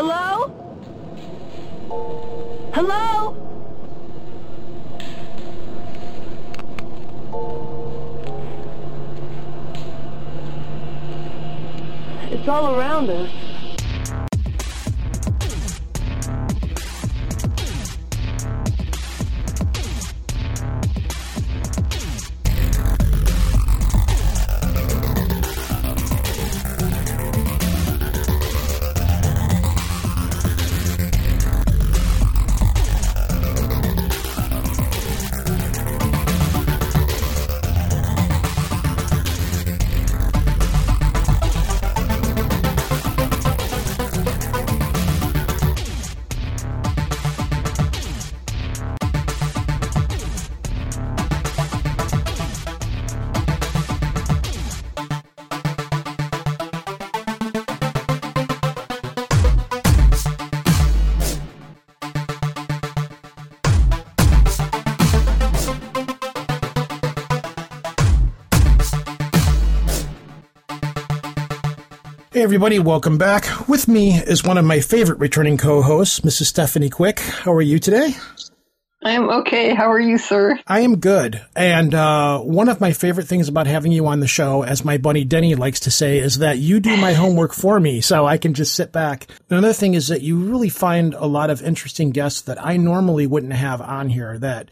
Hello? Hello? It's all around us. Hey, everybody, welcome back. With me is one of my favorite returning co hosts, Mrs. Stephanie Quick. How are you today? I am okay. How are you, sir? I am good. And uh, one of my favorite things about having you on the show, as my buddy Denny likes to say, is that you do my homework for me, so I can just sit back. Another thing is that you really find a lot of interesting guests that I normally wouldn't have on here that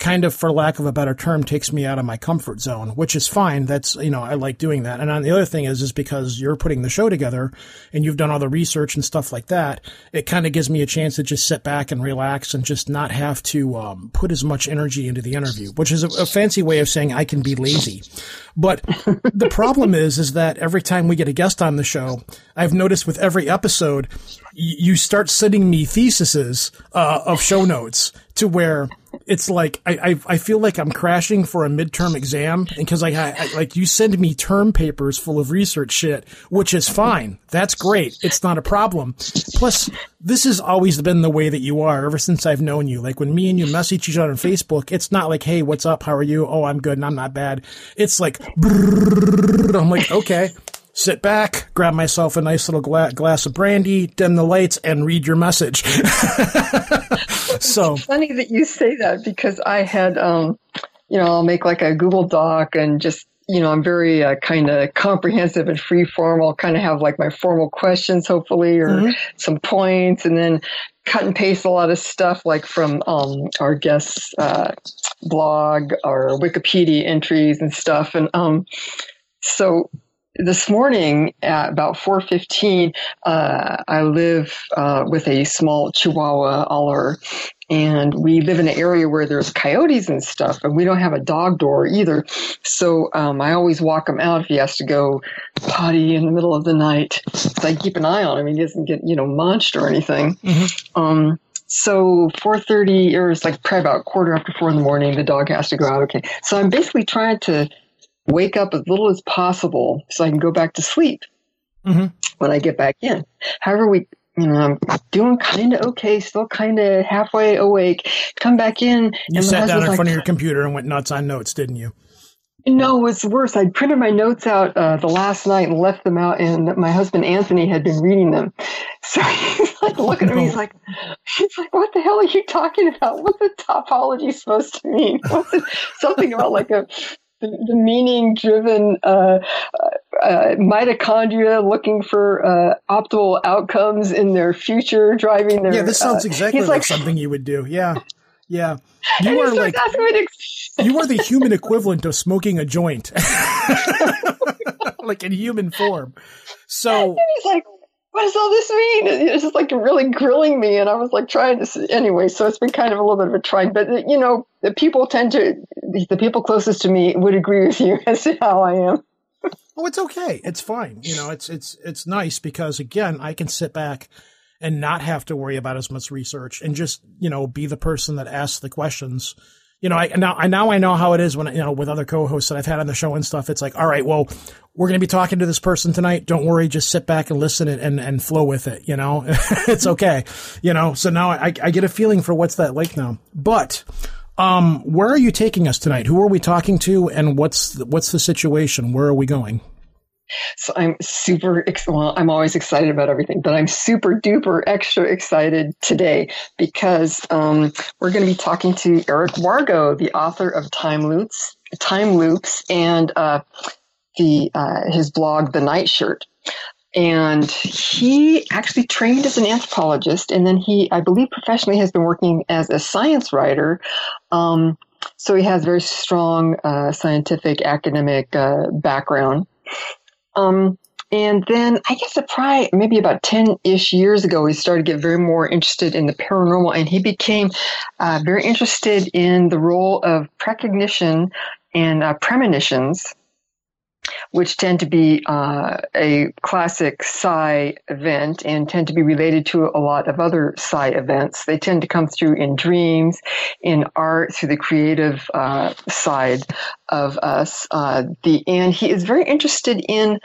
kind of, for lack of a better term, takes me out of my comfort zone, which is fine. That's, you know, I like doing that. And on the other thing is, is because you're putting the show together and you've done all the research and stuff like that, it kind of gives me a chance to just sit back and relax and just not have to um, put as much energy into the interview, which is a, a fancy way of saying I can be lazy. But the problem is, is that every time we get a guest on the show, I've noticed with every episode, you start sending me theses uh, of show notes to where it's like I, I, I feel like I'm crashing for a midterm exam because I, I like you send me term papers full of research shit, which is fine. That's great. It's not a problem. Plus, this has always been the way that you are ever since I've known you. Like when me and you message each other on Facebook, it's not like, "Hey, what's up? How are you? Oh, I'm good and I'm not bad." It's like, I'm like, okay sit back, grab myself a nice little gla- glass of brandy, dim the lights, and read your message. so it's funny that you say that because I had, um, you know, I'll make like a Google Doc and just, you know, I'm very uh, kind of comprehensive and free form. I'll kind of have like my formal questions, hopefully, or mm-hmm. some points, and then cut and paste a lot of stuff like from um, our guests' uh, blog or Wikipedia entries and stuff. And um, so this morning at about 4.15 uh, i live uh, with a small chihuahua aller and we live in an area where there's coyotes and stuff and we don't have a dog door either. So um, i always walk him out if he has to go potty in the middle of the night. So i keep an eye on him. He doesn't get you know munched or anything. Mm-hmm. um, so 4.30 or it's like probably about quarter after four in the morning the dog has to go out. Okay. So i'm basically trying to wake up as little as possible so I can go back to sleep mm-hmm. when I get back in. However, we, you know, I'm doing kind of okay, still kind of halfway awake. Come back in. You sat down in like, front of your computer and went nuts on notes, didn't you? No, it's worse. I printed my notes out uh, the last night and left them out, and my husband Anthony had been reading them. So he's like looking at me. He's like, "He's like, what the hell are you talking about? What's the topology supposed to mean? What's it, something about like a the, the meaning driven uh, uh, mitochondria looking for uh, optimal outcomes in their future, driving their. Yeah, this sounds uh, exactly like, like, something you would do. Yeah. Yeah. You are like, you are the human equivalent of smoking a joint, like in human form. So he's like, what does all this mean? It's just like really grilling me. And I was like trying to, anyway, so it's been kind of a little bit of a trying, but uh, you know, the people tend to, the people closest to me would agree with you as to how I am. oh, it's okay. It's fine. You know, it's, it's, it's nice because again, I can sit back and not have to worry about as much research and just, you know, be the person that asks the questions you know, I now I now I know how it is when you know with other co-hosts that I've had on the show and stuff. It's like, all right, well, we're going to be talking to this person tonight. Don't worry, just sit back and listen and and, and flow with it. You know, it's okay. You know, so now I I get a feeling for what's that like now. But um, where are you taking us tonight? Who are we talking to, and what's the, what's the situation? Where are we going? So I'm super, well, I'm always excited about everything, but I'm super duper extra excited today because um, we're going to be talking to Eric Wargo, the author of Time Loops, Time Loops, and uh, the uh, his blog, The Night Shirt. And he actually trained as an anthropologist, and then he, I believe, professionally has been working as a science writer. Um, so he has very strong uh, scientific academic uh, background. Um, and then I guess probably maybe about 10 ish years ago, he started to get very more interested in the paranormal and he became uh, very interested in the role of precognition and uh, premonitions which tend to be uh, a classic psi event and tend to be related to a lot of other psi events. They tend to come through in dreams, in art, through the creative uh, side of us. Uh, the and he is very interested in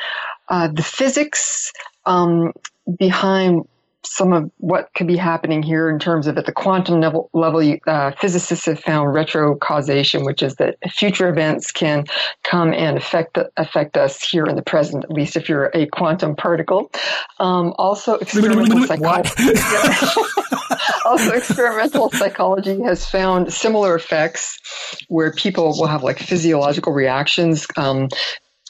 uh, the physics um, behind some of what could be happening here in terms of at the quantum level, level uh, physicists have found retrocausation, which is that future events can come and affect affect us here in the present, at least if you're a quantum particle. Um, also, experimental psychology. also, experimental psychology has found similar effects where people will have like physiological reactions um,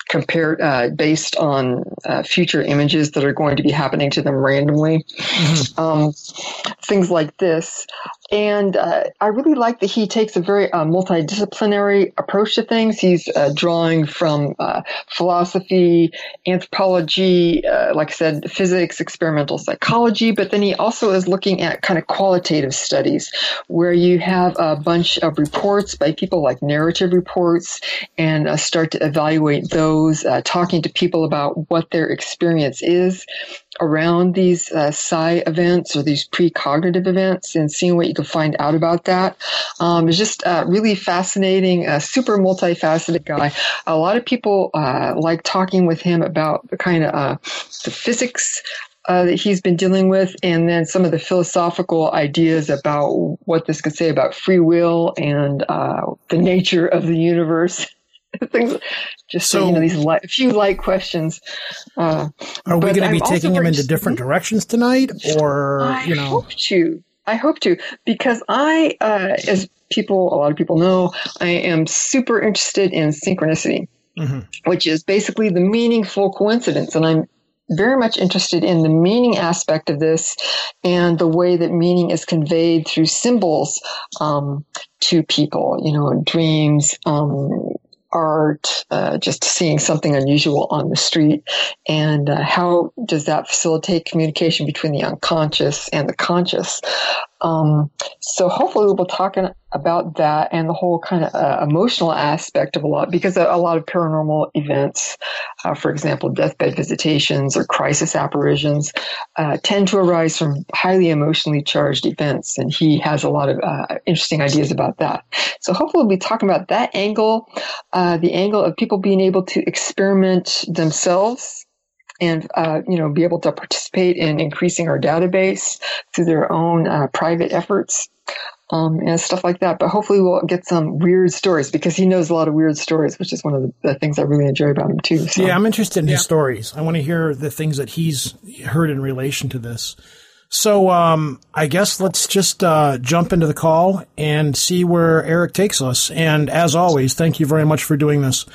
compared uh, based on uh, future images that are going to be happening to them randomly, mm-hmm. um, things like this. And uh, I really like that he takes a very uh, multidisciplinary approach to things. He's uh, drawing from uh, philosophy, anthropology, like I said, physics, experimental psychology, but then he also is looking at kind of qualitative studies where you have a bunch of reports by people like narrative reports and start to evaluate those uh, talking to people about what their experience is around these uh, psi events or these precognitive events and seeing what you can find out about that. Um, just uh, really fascinating, a super multifaceted guy. A lot of people uh, like talking with him about the kind of uh, the physics uh, that he's been dealing with, and then some of the philosophical ideas about what this could say about free will and uh, the nature of the universe. Things just so, you know these light, few light questions. Uh, are we going to be taking him into different directions tonight, or I you know? hope to. I hope to because I, uh, as people, a lot of people know, I am super interested in synchronicity, mm-hmm. which is basically the meaningful coincidence, and I'm very much interested in the meaning aspect of this and the way that meaning is conveyed through symbols um, to people, you know, dreams, um, art, uh, just seeing something unusual on the street, and uh, how does that facilitate communication between the unconscious and the conscious? Um, so hopefully we'll be talking about that and the whole kind of uh, emotional aspect of a lot because a, a lot of paranormal events, uh, for example, deathbed visitations or crisis apparitions, uh, tend to arise from highly emotionally charged events, and he has a lot of uh, interesting ideas about that. So hopefully we'll be talking about that angle, uh, the angle of people being able to experiment themselves and uh, you know be able to participate in increasing our database through their own uh, private efforts um, and stuff like that. But hopefully, we'll get some weird stories because he knows a lot of weird stories, which is one of the, the things I really enjoy about him too. So. Yeah, I'm interested in yeah. his stories. I want to hear the things that he's heard in relation to this. So um, I guess let's just uh, jump into the call and see where Eric takes us. And as always, thank you very much for doing this.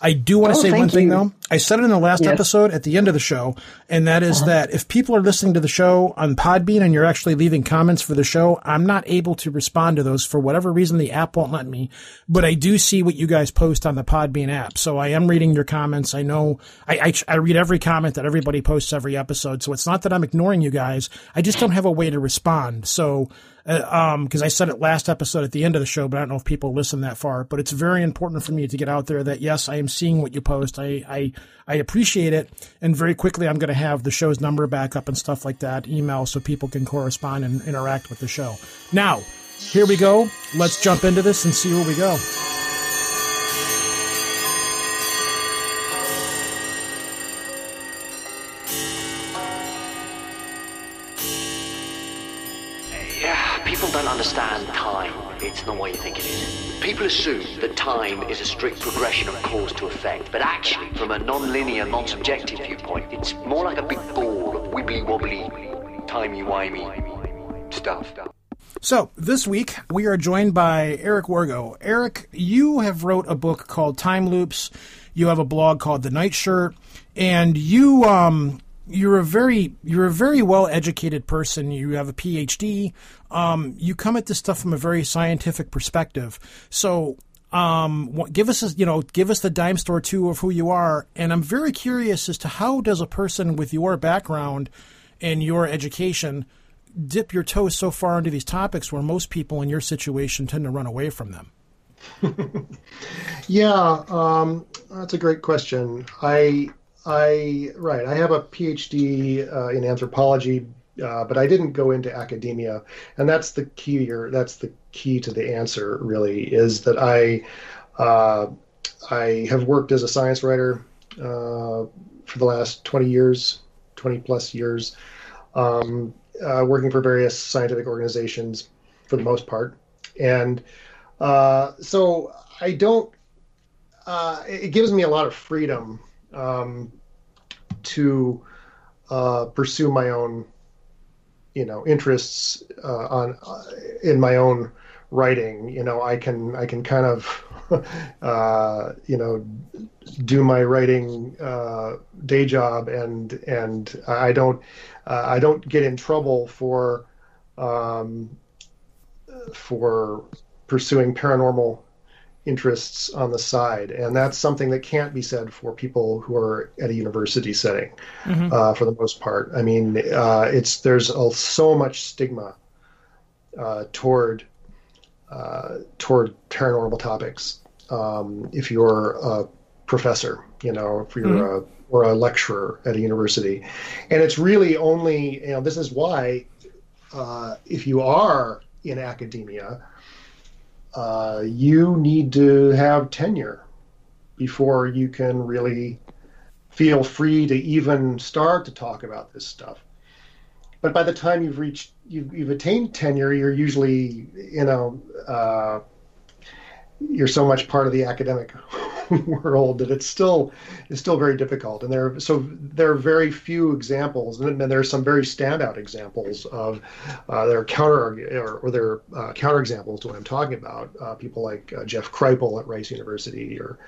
I do want to oh, say one you. thing though. I said it in the last yes. episode at the end of the show, and that is uh-huh. that if people are listening to the show on Podbean and you're actually leaving comments for the show, I'm not able to respond to those for whatever reason. The app won't let me, but I do see what you guys post on the Podbean app. So I am reading your comments. I know I, I, I read every comment that everybody posts every episode. So it's not that I'm ignoring you guys. I just don't have a way to respond. So um, because I said it last episode at the end of the show, but I don't know if people listen that far. But it's very important for me to get out there that yes, I am seeing what you post. I I, I appreciate it, and very quickly I'm going to have the show's number back up and stuff like that, email, so people can correspond and interact with the show. Now, here we go. Let's jump into this and see where we go. Understand time. it's not what you think it is. People assume that time is a strict progression of cause to effect, but actually, from a non-linear, non-subjective viewpoint, it's more like a big ball of wibbly-wobbly, timey-wimey stuff. So this week we are joined by Eric Wargo. Eric, you have wrote a book called Time Loops. You have a blog called The Night Shirt, and you um, you're a very you're a very well educated person. You have a PhD. Um, you come at this stuff from a very scientific perspective. So um, give us a, you know give us the dime store too of who you are. And I'm very curious as to how does a person with your background and your education dip your toes so far into these topics where most people in your situation tend to run away from them. yeah, um, that's a great question. I I right. I have a PhD uh, in anthropology, uh, but I didn't go into academia, and that's the key. Or that's the key to the answer. Really, is that I uh, I have worked as a science writer uh, for the last twenty years, twenty plus years, um, uh, working for various scientific organizations for the most part, and uh, so I don't. it gives me a lot of freedom um, to uh, pursue my own, you know, interests uh, on uh, in my own writing. You know, I can I can kind of, uh, you know, do my writing uh, day job, and and I don't I don't get in trouble for um, for pursuing paranormal interests on the side, and that's something that can't be said for people who are at a university setting, mm-hmm. uh, for the most part. I mean, uh, it's there's a, so much stigma uh, toward uh, toward paranormal topics. Um, if you're a professor, you know, if you're mm-hmm. a or a lecturer at a university, and it's really only you know this is why uh, if you are in academia uh, you need to have tenure before you can really feel free to even start to talk about this stuff. But by the time you've reached, you've, you've attained tenure, you're usually, you know, uh, you're so much part of the academic world that it's still it's still very difficult. And there so there are very few examples, and then there are some very standout examples of uh, are counter or, or there are uh, counter examples to what I'm talking about. Uh, people like uh, Jeff Kripal at Rice University, or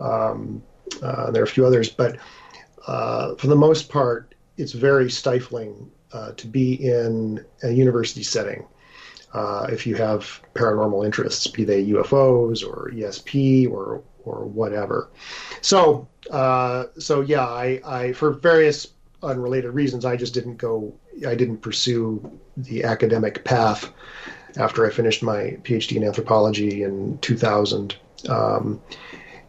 um, uh, there are a few others, but uh, for the most part, it's very stifling to be in a university setting uh, if you have paranormal interests, be they UFOs or ESP or or whatever. So uh, so yeah, I, I for various unrelated reasons, I just didn't go. I didn't pursue the academic path after I finished my PhD in anthropology in 2000. Um,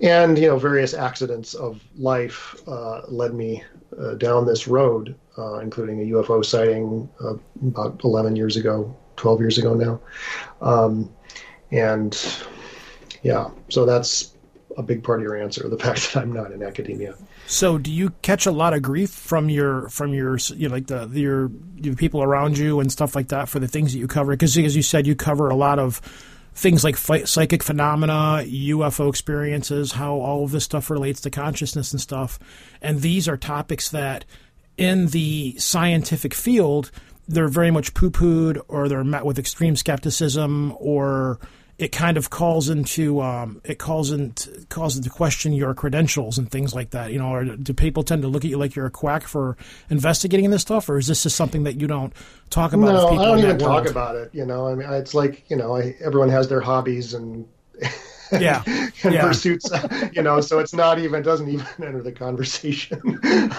and you know, various accidents of life uh, led me uh, down this road, uh, including a UFO sighting uh, about 11 years ago 12 years ago now. Um, and yeah, so that's a big part of your answer the fact that I'm not in academia. So, do you catch a lot of grief from your from your you know, like the your, your people around you and stuff like that for the things that you cover? Because as you said, you cover a lot of things like psychic phenomena, UFO experiences, how all of this stuff relates to consciousness and stuff. And these are topics that in the scientific field they're very much poo pooed or they're met with extreme skepticism or it kind of calls into um, it calls into calls into question your credentials and things like that. You know, or do people tend to look at you like you're a quack for investigating this stuff, or is this just something that you don't talk about? No, I don't even talk about it. You know, I mean, it's like you know, I, everyone has their hobbies and yeah, and yeah. pursuits, you know. So it's not even doesn't even enter the conversation.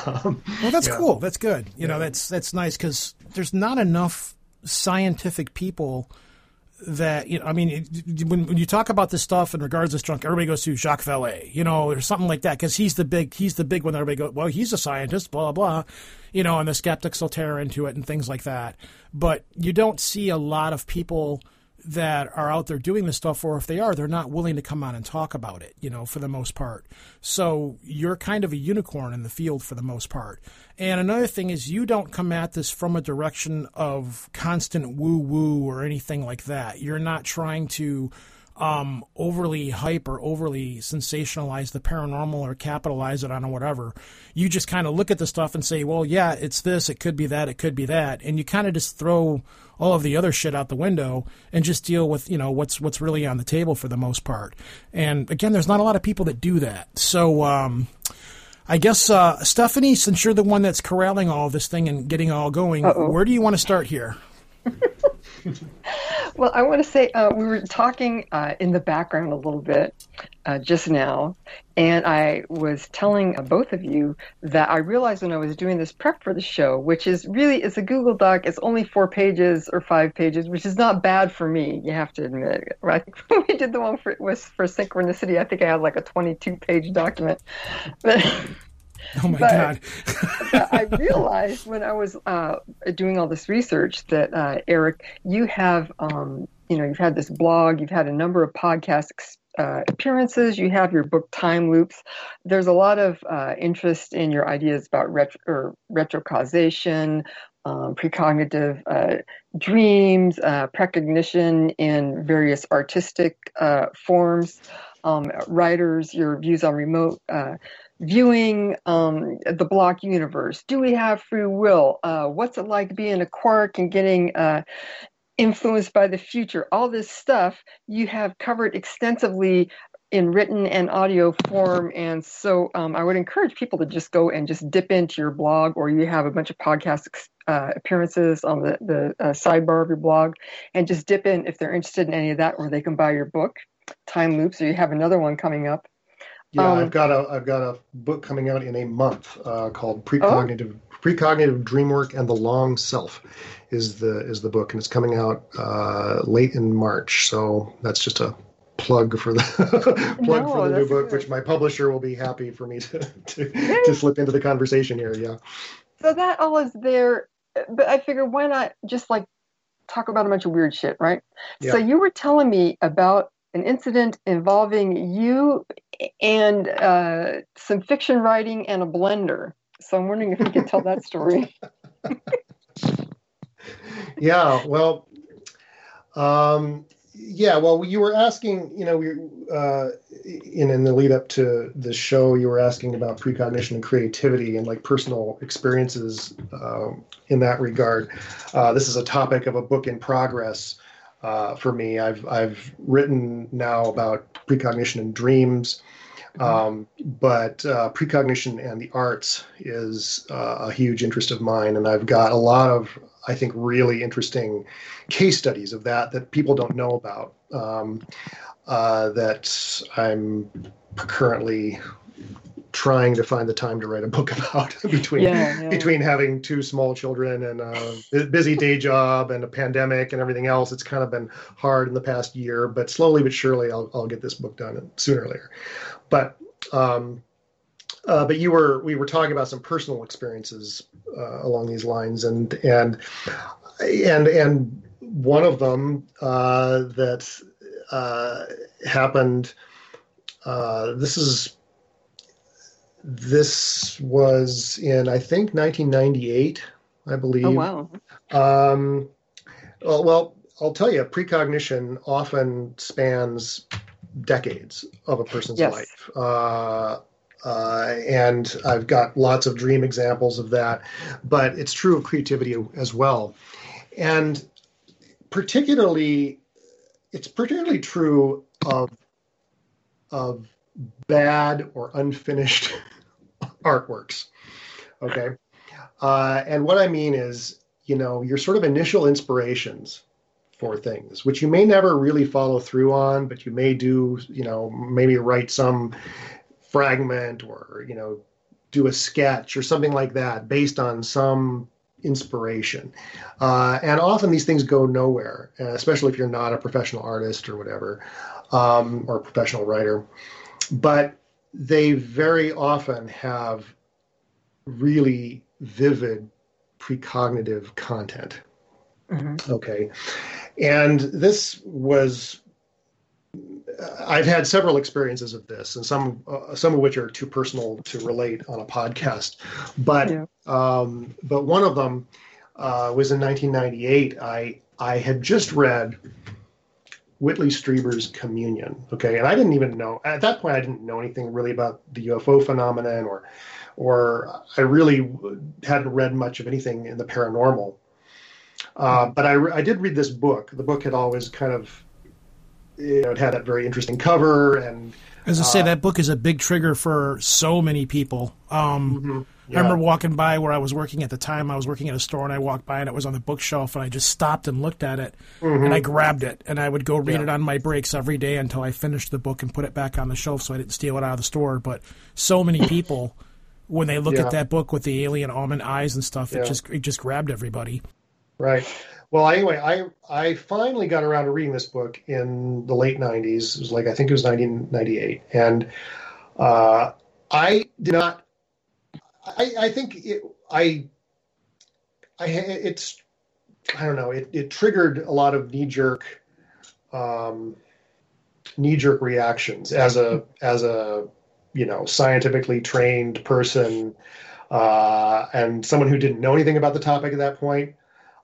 um, well, that's yeah. cool. That's good. You yeah. know, that's that's nice because there's not enough scientific people that you know. I mean, when, when you talk about this stuff in regards to drunk, everybody goes to Jacques Vallée, you know, or something like that because he's the big he's the big one. That Everybody goes, well, he's a scientist, blah blah, you know, and the skeptics will tear into it and things like that. But you don't see a lot of people that are out there doing this stuff, or if they are, they're not willing to come on and talk about it, you know, for the most part. So you're kind of a unicorn in the field for the most part. And another thing is, you don't come at this from a direction of constant woo woo or anything like that. You're not trying to um, overly hype or overly sensationalize the paranormal or capitalize it on or whatever. You just kind of look at the stuff and say, well, yeah, it's this, it could be that, it could be that, and you kind of just throw all of the other shit out the window and just deal with you know what's what's really on the table for the most part. And again, there's not a lot of people that do that. So. Um, I guess uh, Stephanie, since you're the one that's corralling all this thing and getting all going, Uh-oh. where do you want to start here? well, I want to say uh, we were talking uh, in the background a little bit uh, just now, and I was telling uh, both of you that I realized when I was doing this prep for the show, which is really it's a Google Doc. It's only four pages or five pages, which is not bad for me. You have to admit. Right? when we did the one for was for synchronicity, I think I had like a 22 page document, but. Oh my but, God. but I realized when I was uh, doing all this research that, uh, Eric, you have, um, you know, you've had this blog, you've had a number of podcast uh, appearances, you have your book Time Loops. There's a lot of uh, interest in your ideas about retro, or retrocausation, um, precognitive uh, dreams, uh, precognition in various artistic forms. Um, writers, your views on remote viewing um, the block universe. Do we have free will? Uh, what's it like being a quark and getting uh, influenced by the future? All this stuff you have covered extensively in written and audio form. And so um, I would encourage people to just go and just dip into your blog, or you have a bunch of podcast uh, appearances on the, the uh, sidebar of your blog, and just dip in if they're interested in any of that, or they can buy your book, Time Loops, or you have another one coming up. Yeah, um, I've got a I've got a book coming out in a month uh, called Precognitive oh. Precognitive Dreamwork and the Long Self is the is the book, and it's coming out uh, late in March. So that's just a plug for the plug no, for the new book, good. which my publisher will be happy for me to to, to slip into the conversation here. Yeah. So that all is there, but I figure why not just like talk about a bunch of weird shit, right? Yeah. So you were telling me about an incident involving you and uh, some fiction writing and a blender. So I'm wondering if you could tell that story. yeah, well, um, yeah, well, you were asking, you know, we, uh, in in the lead up to the show, you were asking about precognition and creativity and like personal experiences um, in that regard. Uh, this is a topic of a book in progress uh, for me. I've I've written now about precognition and dreams, mm-hmm. um, but uh, precognition and the arts is uh, a huge interest of mine, and I've got a lot of I think really interesting case studies of that that people don't know about. Um, uh, that I'm currently trying to find the time to write a book about between yeah, yeah. between having two small children and a busy day job and a pandemic and everything else it's kind of been hard in the past year but slowly but surely i'll, I'll get this book done sooner or later but um, uh, but you were we were talking about some personal experiences uh, along these lines and and and and one of them uh, that uh, happened uh, this is this was in, I think, 1998, I believe. Oh, wow. Um, well, well, I'll tell you, precognition often spans decades of a person's yes. life. Uh, uh, and I've got lots of dream examples of that, but it's true of creativity as well. And particularly, it's particularly true of, of bad or unfinished artworks. Okay. Uh, and what I mean is, you know, your sort of initial inspirations for things, which you may never really follow through on, but you may do, you know, maybe write some fragment or, you know, do a sketch or something like that based on some inspiration. Uh, and often these things go nowhere, especially if you're not a professional artist or whatever, um, or a professional writer but they very often have really vivid precognitive content. Mhm. Okay. And this was, I've had several experiences of this, and some uh, some of which are too personal to relate on a podcast. But Yeah. um, but one of them uh, was in 1998. I I had just read Whitley Strieber's Communion. Okay, and I didn't even know at that point. I didn't know anything really about the UFO phenomenon, or or I really hadn't read much of anything in the paranormal. Uh, but I, I did read this book. The book had always kind of, you know, it had that very interesting cover, and As I say, that book is a big trigger for so many people. Um, yeah. I remember walking by where I was working at the time. I was working at a store, and I walked by, and it was on the bookshelf, and I just stopped and looked at it, and I grabbed it, and I would go read Yeah. it on my breaks every day until I finished the book and put it back on the shelf, so I didn't steal it out of the store. But so many people, when they look Yeah. at that book with the alien almond eyes and stuff, it just it just grabbed everybody. Right. Well, anyway, I I finally got around to reading this book in the late '90s. It was like I think it was 1998, and uh, I did not. I I think it, I I it's I don't know. It it triggered a lot of knee jerk um, knee jerk reactions as a as a you know scientifically trained person uh, and someone who didn't know anything about the topic at that point.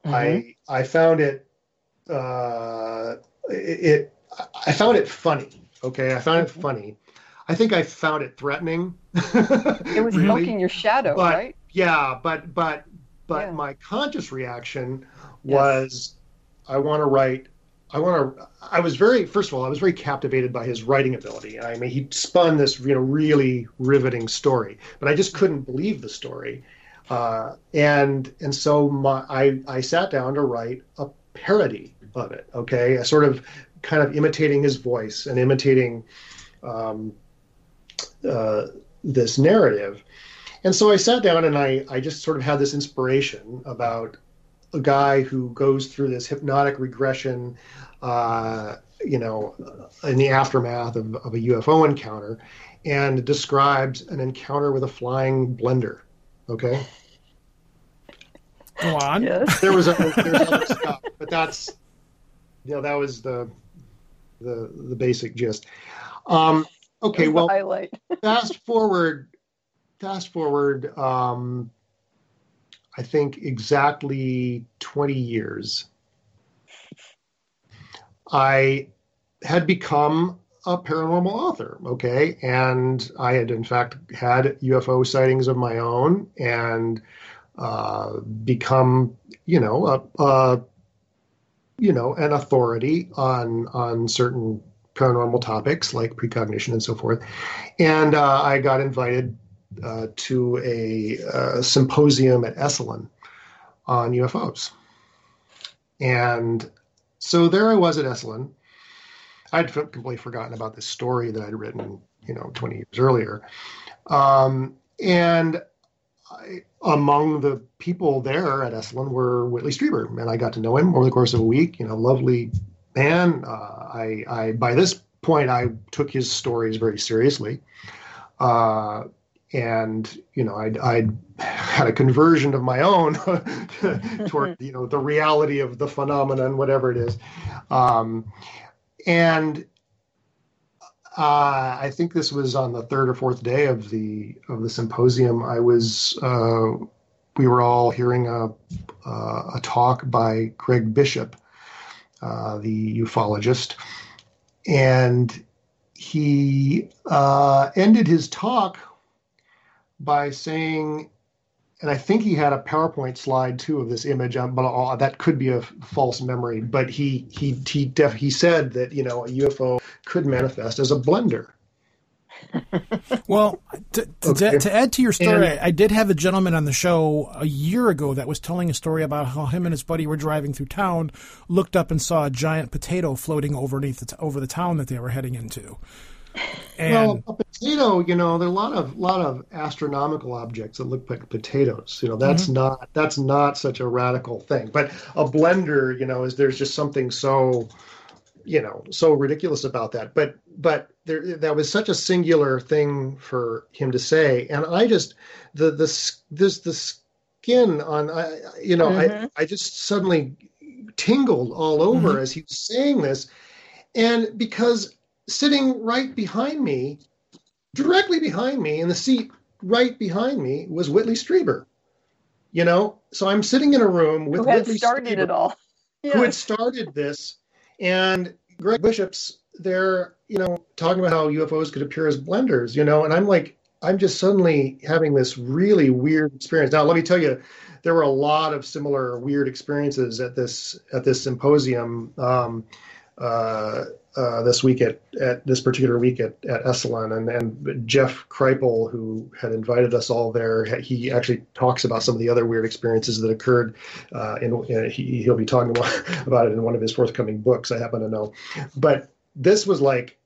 I I found it uh, it, it I found it funny. Okay, I found it funny. I think I found it threatening. It was really. poking your shadow, But right? yeah, but but but Yeah. my conscious reaction Yes. was I want to write. I want to. I was very first of all, I was very captivated by his writing ability. I mean, he spun this you know really riveting story, but I just couldn't believe the story, uh, and and so my I I sat down to write a parody of it. Okay, a sort of kind of imitating his voice and imitating um, uh, this narrative. And so I sat down and I, I just sort of had this inspiration about a guy who goes through this hypnotic regression, uh, you know, in the aftermath of, of a UFO encounter and describes an encounter with a flying blender. Okay. Go on. Yes. There was, a, there was other stuff, but that's, you know, that was the, the, the basic gist. Um, okay. Well, highlight. fast forward fast forward um, i think exactly 20 years i had become a paranormal author okay and i had in fact had ufo sightings of my own and uh, become you know a, a you know an authority on on certain paranormal topics like precognition and so forth and uh, I got invited uh, to a, uh symposium at Esalen on UFOs. And so there I was at Esalen. I'd completely forgotten about this story that I'd written, you know, 20 years earlier. Um, and I, among the people there at Esalen were Whitley Strieber, and I got to know him over the course of a week. You know, lovely man. Uh, I, I by this point I took his stories very seriously, uh, and you know I'd, I'd had a conversion of my own toward you know the reality of the phenomenon, whatever it is, um, and. Uh, I think this was on the third or fourth day of the of the symposium. I was uh, we were all hearing a uh, a talk by Greg Bishop, uh, the ufologist, and he uh, ended his talk by saying, and I think he had a PowerPoint slide too of this image, um, but uh, that could be a false memory. But he he he def- he said that you know a UFO could manifest as a blender. Well, to, to, Okay. to add to your story, And- I, I did have a gentleman on the show a year ago that was telling a story about how him and his buddy were driving through town, looked up and saw a giant potato floating overneath the t- over the town that they were heading into. And well, a potato, you know, there are a lot of lot of astronomical objects that look like potatoes. You know, that's mm-hmm. not that's not such a radical thing. But a blender, you know, is there's just something so, you know, so ridiculous about that. But but there that was such a singular thing for him to say, and I just the the this the skin on I you know I I just suddenly tingled all over mm-hmm. as he was saying this. And because sitting right behind me, directly behind me in the seat right behind me was Whitley Strieber. You know, so I'm sitting in a room with who had Whitley started Strieber, it all, yes. who had started this, and Greg Bishop's there, you know, talking about how UFOs could appear as blenders, you know, and I'm like, I'm just suddenly having this really weird experience. Now, let me tell you, there were a lot of similar weird experiences at this at this symposium. Um, Uh, uh, this week at, at this particular week at, at Esalen and, and Jeff Kripal, who had invited us all there, he actually talks about some of the other weird experiences that occurred. Uh, in, in, he, he'll be talking about, about it in one of his forthcoming books. I happen to know, but this was like,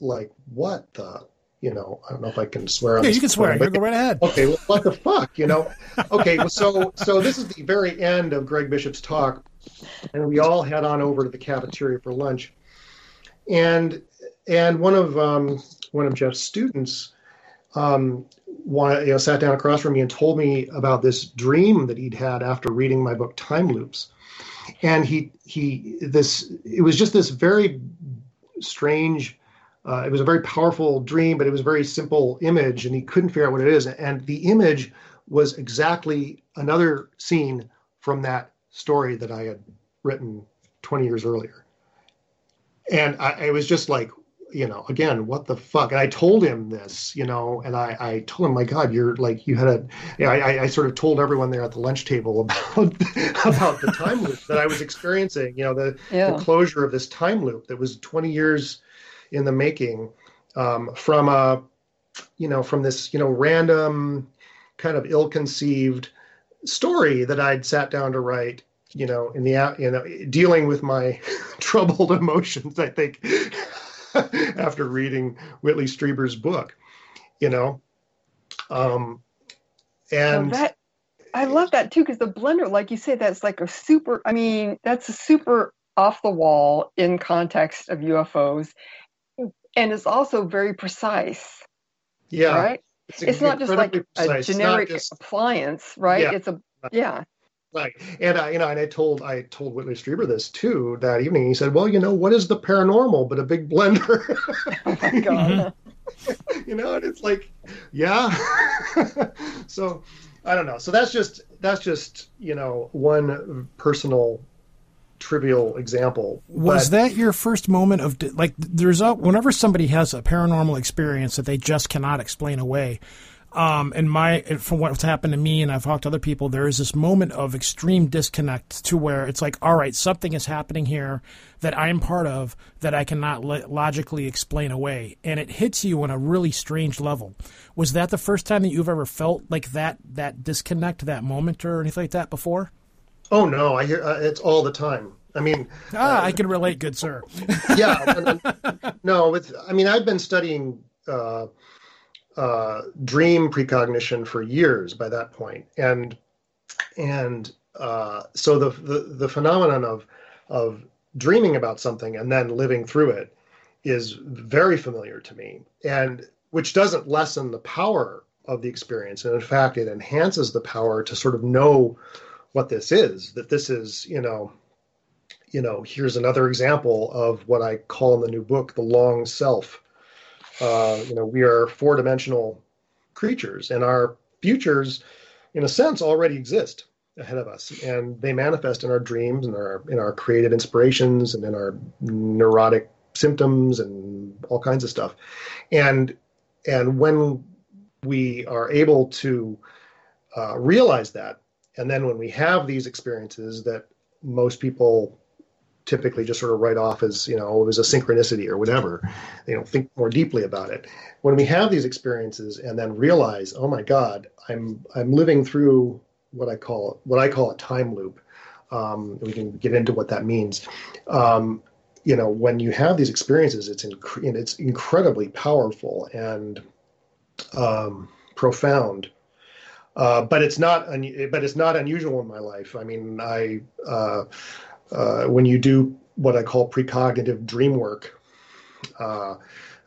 like what the, you know, I don't know if I can swear. yeah, you can swear. But, go right ahead. Okay, well, what the fuck, you know? Okay, well, so so this is the very end of Greg Bishop's talk, and we all head on over to the cafeteria for lunch and and one of um, one of Jeff's students um, you know, sat down across from me and told me about this dream that he'd had after reading my book Time Loops, and he he this it was just this very strange. Uh, it was a very powerful dream, but it was a very simple image, and he couldn't figure out what it is. And the image was exactly another scene from that story that I had written 20 years earlier and I, I, was just like you know again what the fuck and i told him this you know and i i told him my god you're like you had a you know, I, I sort of told everyone there at the lunch table about about the time loop that i was experiencing you know the, yeah. the closure of this time loop that was 20 years in the making um, from a you know from this you know random kind of ill-conceived story that i'd sat down to write you know, in the you know, dealing with my troubled emotions. I think after reading Whitley Strieber's book, you know, um, and well, that I love that too because the blender, like you say, that's like a super. I mean, that's a super off the wall in context of UFOs, and it's also very precise. Yeah, right. It's, it's not just like precise. a generic just, appliance, right? Yeah. It's a yeah Right, and I, you know, and I told I told Whitley Strieber this too that evening. He said, "Well, you know, what is the paranormal but a big blender?" oh my god! you know, and it's like, yeah. so, I don't know. So that's just that's just you know one personal trivial example. Was but, that your first moment of like? There's a whenever somebody has a paranormal experience that they just cannot explain away um, and my from what's happened to me, and I've talked to other people, there is this moment of extreme disconnect to where it's like, all right, something is happening here that I'm part of that I cannot lo- logically explain away, and it hits you on a really strange level. Was that the first time that you've ever felt like that that disconnect, that moment, or anything like that before? Oh no, I hear uh, it's all the time. I mean, ah, uh, I can relate, good sir. yeah, no, with I mean, I've been studying. Uh, uh, dream precognition for years by that point, and and uh, so the, the the phenomenon of of dreaming about something and then living through it is very familiar to me, and which doesn't lessen the power of the experience, and in fact, it enhances the power to sort of know what this is. That this is, you know, you know, here's another example of what I call in the new book the long self uh, you know, we are four dimensional creatures, and our futures, in a sense, already exist ahead of us, and they manifest in our dreams and our in our creative inspirations and in our neurotic symptoms and all kinds of stuff. And and when we are able to uh, realize that, and then when we have these experiences that most people typically just sort of write off as you know it was a synchronicity or whatever. You don't think more deeply about it. When we have these experiences and then realize oh my god i'm i'm living through what i call what i call a time loop um, we can get into what that means. Um, you know when you have these experiences it's inc- it's incredibly powerful and um, profound. Uh, but it's not un- but it's not unusual in my life. I mean i uh, uh, when you do what I call precognitive dream work, uh,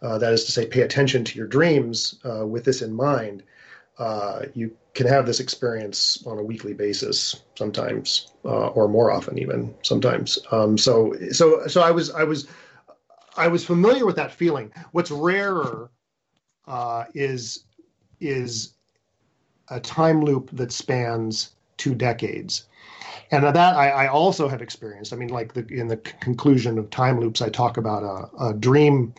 uh, that is to say, pay attention to your dreams uh, with this in mind, uh, you can have this experience on a weekly basis sometimes, uh, or more often even sometimes. Um, so, so, so I was, I was, I was familiar with that feeling. What's rarer is is a time loop that spans two decades. And that I, I, also have experienced. I mean, like the, in the conclusion of time loops, I talk about a, a dream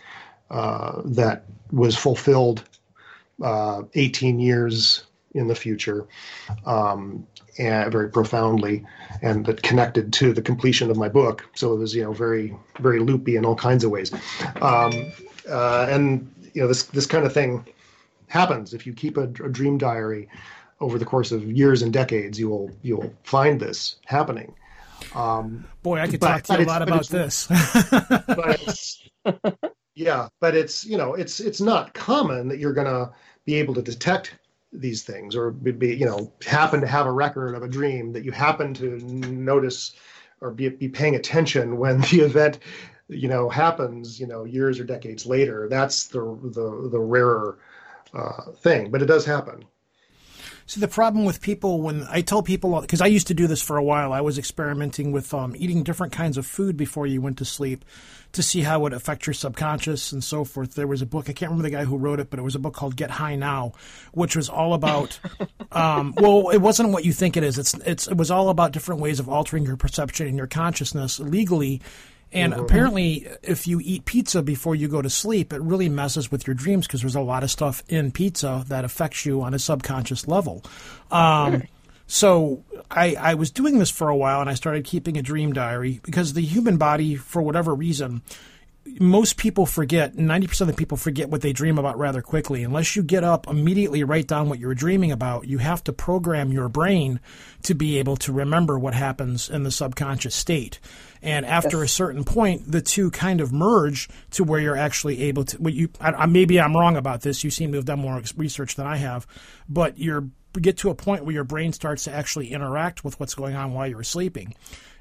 uh, that was fulfilled uh, 18 years in the future, um, and very profoundly, and that connected to the completion of my book. So it was, you know, very, very loopy in all kinds of ways. Um, uh, and you know, this this kind of thing happens if you keep a, a dream diary over the course of years and decades. You will you'll find this happening. Um, Boy, I could talk to you a lot about this. but yeah, but it's you know it's it's not common that you're gonna be able to detect these things or be you know happen to have a record of a dream that you happen to notice or be, be paying attention when the event you know happens you know years or decades later that's the the the rarer uh, thing but it does happen See, the problem with people when I tell people, because I used to do this for a while, I was experimenting with um, eating different kinds of food before you went to sleep to see how it would affect your subconscious and so forth. There was a book, I can't remember the guy who wrote it, but it was a book called Get High Now, which was all about, um, well, it wasn't what you think it is. It's, it's, it was all about different ways of altering your perception and your consciousness legally and mm-hmm. apparently, if you eat pizza before you go to sleep, it really messes with your dreams because there's a lot of stuff in pizza that affects you on a subconscious level. Um, so I, I was doing this for a while and I started keeping a dream diary because the human body, for whatever reason, most people forget 90% of the people forget what they dream about rather quickly unless you get up immediately write down what you're dreaming about you have to program your brain to be able to remember what happens in the subconscious state and after yes. a certain point the two kind of merge to where you're actually able to what you I, maybe i'm wrong about this you seem to have done more research than i have but you get to a point where your brain starts to actually interact with what's going on while you're sleeping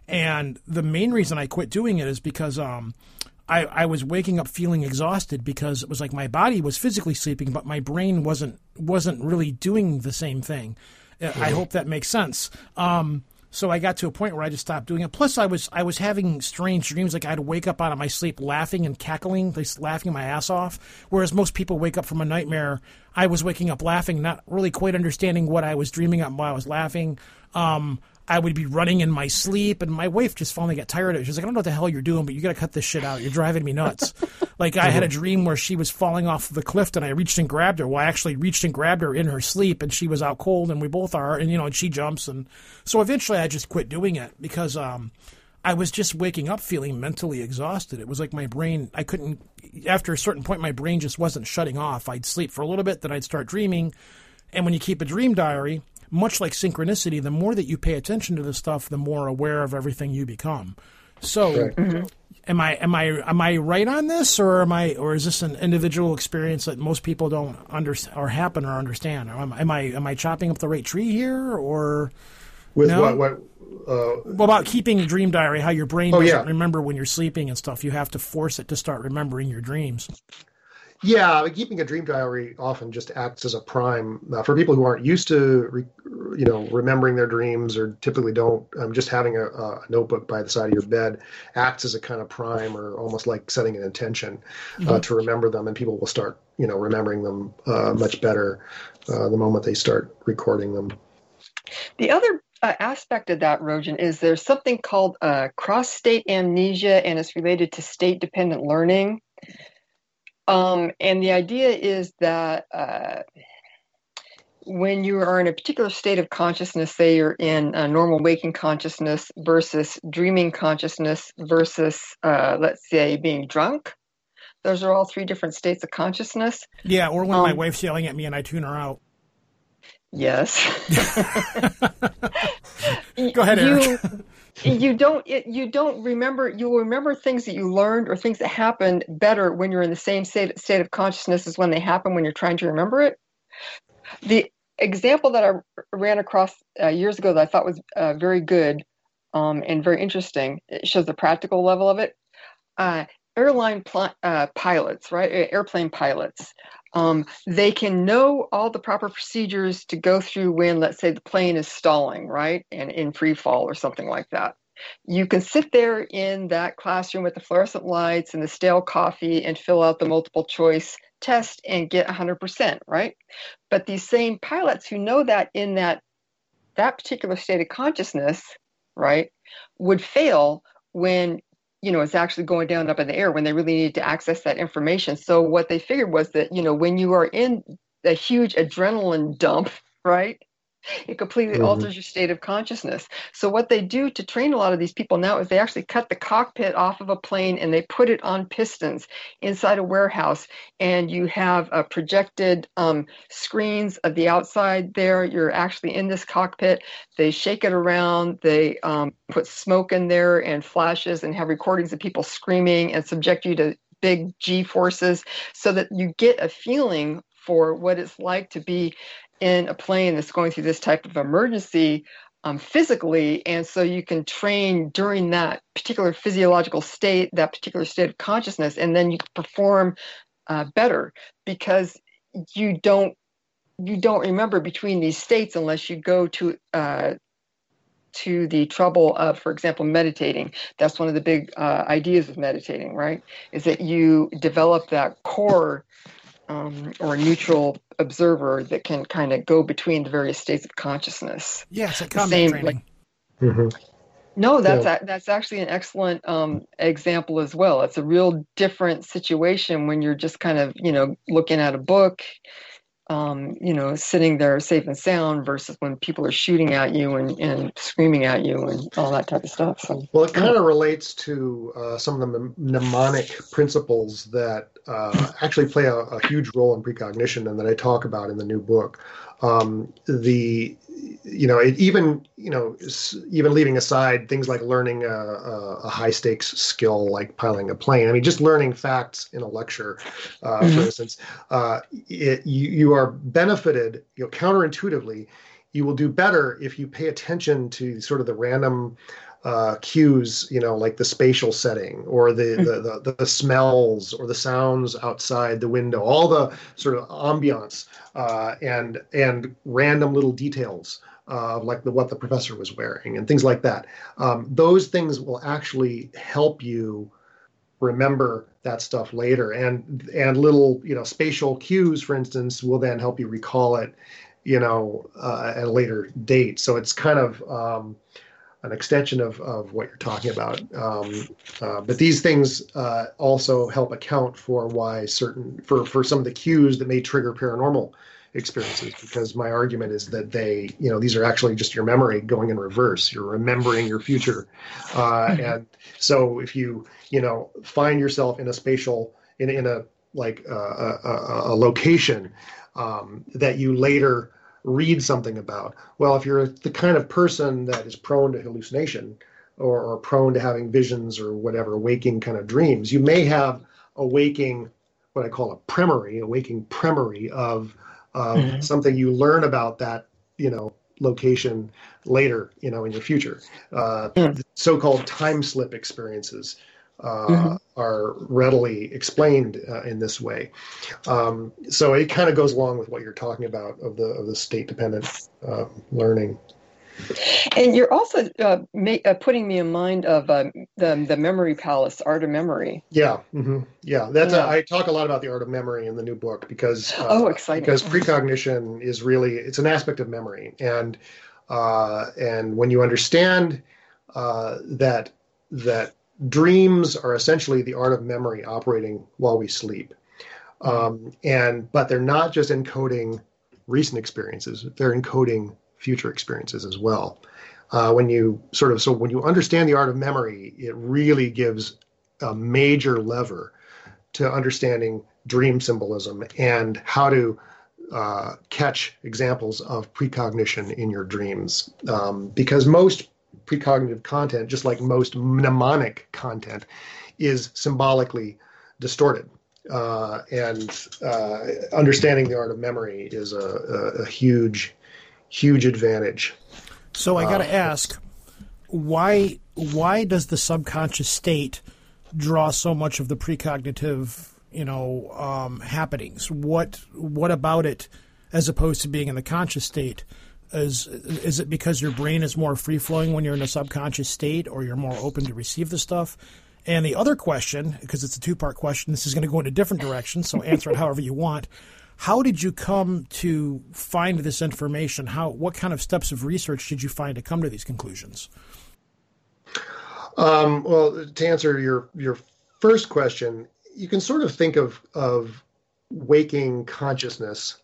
and the main reason i quit doing it is because um, I, I was waking up feeling exhausted because it was like my body was physically sleeping, but my brain wasn't wasn't really doing the same thing. I hope that makes sense. Um, so I got to a point where I just stopped doing it. Plus, I was I was having strange dreams, like I'd wake up out of my sleep laughing and cackling, laughing my ass off. Whereas most people wake up from a nightmare, I was waking up laughing, not really quite understanding what I was dreaming up while I was laughing. Um, I would be running in my sleep, and my wife just finally got tired of it. She's like, I don't know what the hell you're doing, but you got to cut this shit out. You're driving me nuts. like, I had a dream where she was falling off the cliff, and I reached and grabbed her. Well, I actually reached and grabbed her in her sleep, and she was out cold, and we both are, and, you know, and she jumps. And so eventually I just quit doing it because, um, I was just waking up feeling mentally exhausted. It was like my brain, I couldn't, after a certain point, my brain just wasn't shutting off. I'd sleep for a little bit, then I'd start dreaming. And when you keep a dream diary, much like synchronicity, the more that you pay attention to this stuff, the more aware of everything you become. So, right. mm-hmm. am I am I am I right on this, or am I or is this an individual experience that most people don't understand or happen or understand? Or am, am, I am I chopping up the right tree here, or with no? what what? Uh, well, about keeping a dream diary, how your brain oh, doesn't yeah. remember when you're sleeping and stuff. You have to force it to start remembering your dreams. Yeah, keeping a dream diary often just acts as a prime uh, for people who aren't used to, re, you know, remembering their dreams or typically don't. Um, just having a, a, notebook by the side of your bed acts as a kind of prime, or almost like setting an intention uh, mm-hmm. to remember them, and people will start, you know, remembering them uh, much better uh, the moment they start recording them. The other uh, aspect of that, Rojan, is there's something called uh, cross state amnesia, and it's related to state dependent learning. Um, and the idea is that uh, when you are in a particular state of consciousness, say you're in a normal waking consciousness versus dreaming consciousness versus, uh, let's say, being drunk, those are all three different states of consciousness. Yeah, or when um, my wife's yelling at me and I tune her out. Yes. Go ahead, Eric. You, you don't you don't remember you remember things that you learned or things that happened better when you're in the same state, state of consciousness as when they happen when you're trying to remember it. The example that i ran across uh, years ago that i thought was uh, very good um, and very interesting it shows the practical level of it. Uh, airline pl- uh, pilots right? Airplane pilots um, they can know all the proper procedures to go through when, let's say, the plane is stalling, right, and in free fall or something like that. You can sit there in that classroom with the fluorescent lights and the stale coffee and fill out the multiple choice test and get 100%, right? But these same pilots who know that in that that particular state of consciousness, right, would fail when you know it's actually going down up in the air when they really need to access that information. So what they figured was that you know when you are in a huge adrenaline dump, right, it completely mm-hmm. alters your state of consciousness. So what they do to train a lot of these people now is they actually cut the cockpit off of a plane and they put it on pistons inside a warehouse, and you have a projected um, screens of the outside there. You're actually in this cockpit. They shake it around. They um, put smoke in there and flashes and have recordings of people screaming and subject you to big G forces so that you get a feeling for what it's like to be in a plane that's going through this type of emergency um, physically. And so you can train during that particular physiological state, that particular state of consciousness, and then you perform uh, better because you don't you don't remember between these states unless you go to uh, to the trouble of, for example, meditating. That's one of the big uh, ideas of meditating, right? Is that you develop that core um, or a neutral observer that can kind of go between the various states of consciousness. Yes, a combat Same, training. Like, mm-hmm. No, that's yeah. a, that's actually an excellent um, example as well. It's a real different situation when you're just kind of you know looking at a book um, you know, sitting there safe and sound versus when people are shooting at you and, and screaming at you and all that type of stuff. So, well, it kind of relates to uh, some of the mnemonic principles that uh, actually play a, a, huge role in precognition and that I talk about in the new book. Um, the you know, it, even you know, even leaving aside things like learning a, a, high stakes skill like piloting a plane. I mean, just learning facts in a lecture, uh, mm-hmm. for instance, uh, it, you, you are benefited. You know, counterintuitively, you will do better if you pay attention to sort of the random uh, cues, you know, like the spatial setting or the, mm-hmm. the, the, the, smells or the sounds outside the window, all the sort of ambiance uh, and and random little details uh, like the what the professor was wearing and things like that. Um, those things will actually help you remember that stuff later, and and little you know spatial cues, for instance, will then help you recall it, you know, uh, at a later date. So it's kind of um, an extension of, of what you're talking about. Um, uh, but these things uh, also help account for why certain for for some of the cues that may trigger paranormal experiences because my argument is that they you know these are actually just your memory going in reverse you're remembering your future uh, mm-hmm. and so if you you know find yourself in a spatial in, in a like uh, a, a, a location um, that you later read something about well if you're the kind of person that is prone to hallucination or, or prone to having visions or whatever waking kind of dreams you may have a waking what i call a premory a waking premory of mm-hmm. something you learn about that you know location later you know in your future uh, mm. so-called time slip experiences uh, mm-hmm. are readily explained uh, in this way um, so it kind of goes along with what you're talking about of the of the state dependent uh, learning and you're also uh, ma- uh, putting me in mind of uh, the the memory palace, art of memory. Yeah, mm-hmm. yeah. That's yeah. A, I talk a lot about the art of memory in the new book because uh, oh, exciting! Because precognition is really it's an aspect of memory, and uh, and when you understand uh, that that dreams are essentially the art of memory operating while we sleep, um, and but they're not just encoding recent experiences; they're encoding future experiences as well. Uh, when you sort of so when you understand the art of memory, it really gives a major lever to understanding dream symbolism and how to uh, catch examples of precognition in your dreams. Um, because most precognitive content, just like most mnemonic content, is symbolically distorted. Uh, and uh, understanding the art of memory is a, a, a huge huge advantage. So I got to uh, ask, why why does the subconscious state draw so much of the precognitive you know, um, happenings? What what about it, as opposed to being in the conscious state? Is is it because your brain is more free flowing when you're in a subconscious state, or you're more open to receive the stuff? And the other question, because it's a two part question, this is going to go in a different direction, so answer it however you want. How did you come to find this information? How what kind of steps of research did you find to come to these conclusions? Um, well, to answer your your first question, you can sort of think of of waking consciousness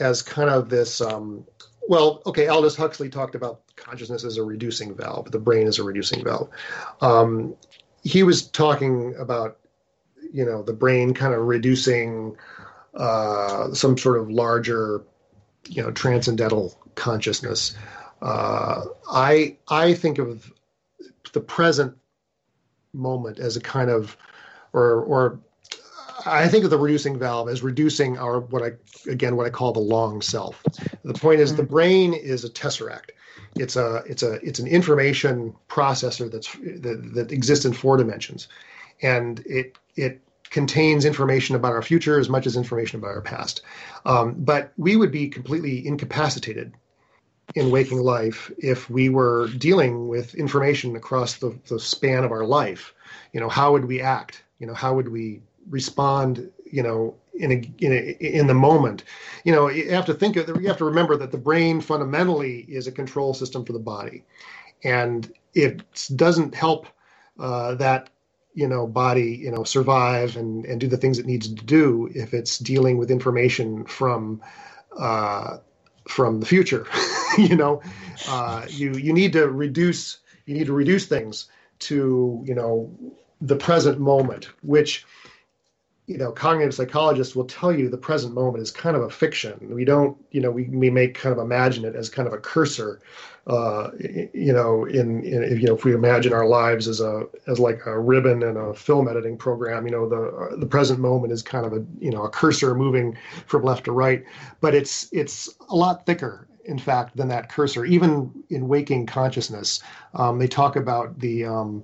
as kind of this. Um, well, okay, Aldous Huxley talked about consciousness as a reducing valve. The brain is a reducing valve. Um, he was talking about, you know, the brain kind of reducing uh, some sort of larger, you know, transcendental consciousness. Uh, I I think of the present moment as a kind of, or or I think of the reducing valve as reducing our what I again what I call the long self. The point is the brain is a tesseract. It's a it's a it's an information processor that's that, that exists in four dimensions, and it it contains information about our future as much as information about our past. Um, but we would be completely incapacitated in waking life if we were dealing with information across the, the span of our life. You know, how would we act? You know, how would we respond? You know, in a, in a, in the moment. You know, you have to think of you have to remember that the brain fundamentally is a control system for the body, and it doesn't help uh, that you know body you know survive and and do the things it needs to do if it's dealing with information from uh, from the future. you know, uh, you you need to reduce you need to reduce things to you know the present moment, which you know cognitive psychologists will tell you the present moment is kind of a fiction. We don't you know we we make kind of imagine it as kind of a cursor. Uh, you know, in, in you know, if we imagine our lives as a as like a ribbon in a film editing program, you know, the the present moment is kind of a you know a cursor moving from left to right, but it's it's a lot thicker in fact, than that cursor. Even in waking consciousness, um, they talk about the. Um,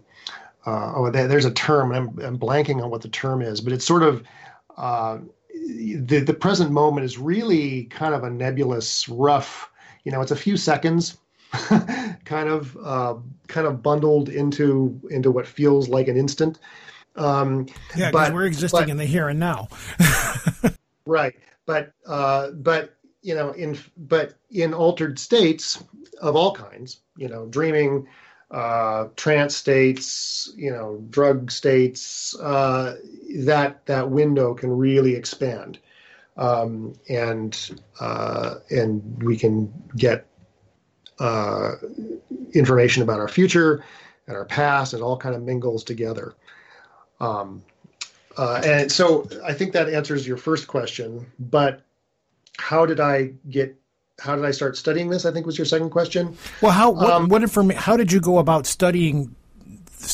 uh, oh, there's a term, I'm, I'm, blanking on what the term is, but it's sort of uh, the the present moment is really kind of a nebulous, rough. You know, it's a few seconds, kind of uh, kind of bundled into into what feels like an instant. Um, yeah, because we're existing but, in the here and now. right, but uh, but you know, in but in altered states of all kinds, you know, dreaming, uh, trance states, you know, drug states, uh, that that window can really expand, um, and uh, and we can get uh, information about our future and our past. It all kind of mingles together. Um, uh, and so I think that answers your first question, but how did I get how did I start studying this? I think was your second question. Well, how what, um, what informa- How did you go about studying?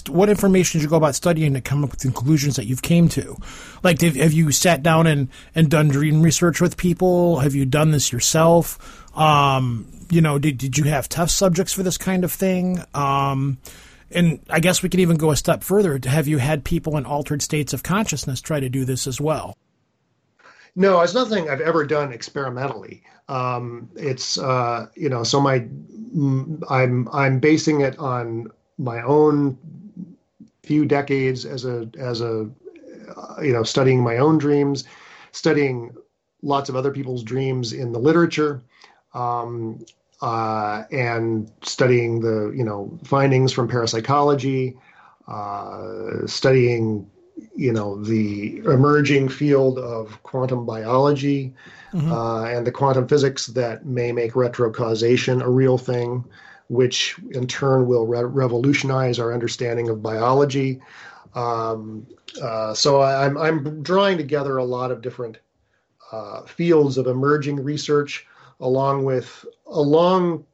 What information did you go about studying to come up with the conclusions that you've came to? Like, have, have you sat down and, and done dream research with people? Have you done this yourself? Um, you know, did did you have test subjects for this kind of thing? Um, and I guess we could even go a step further. Have you had people in altered states of consciousness try to do this as well? No, it's nothing I've ever done experimentally. Um, it's uh, you know, so my I'm I'm basing it on my own few decades as a as a you know studying my own dreams, studying lots of other people's dreams in the literature, um, uh, and studying the you know findings from parapsychology, uh, studying you know the emerging field of quantum biology mm-hmm. uh, and the quantum physics that may make retrocausation a real thing which in turn will re- revolutionize our understanding of biology um, uh, so I, am I'm, I'm drawing together a lot of different uh, fields of emerging research along with a long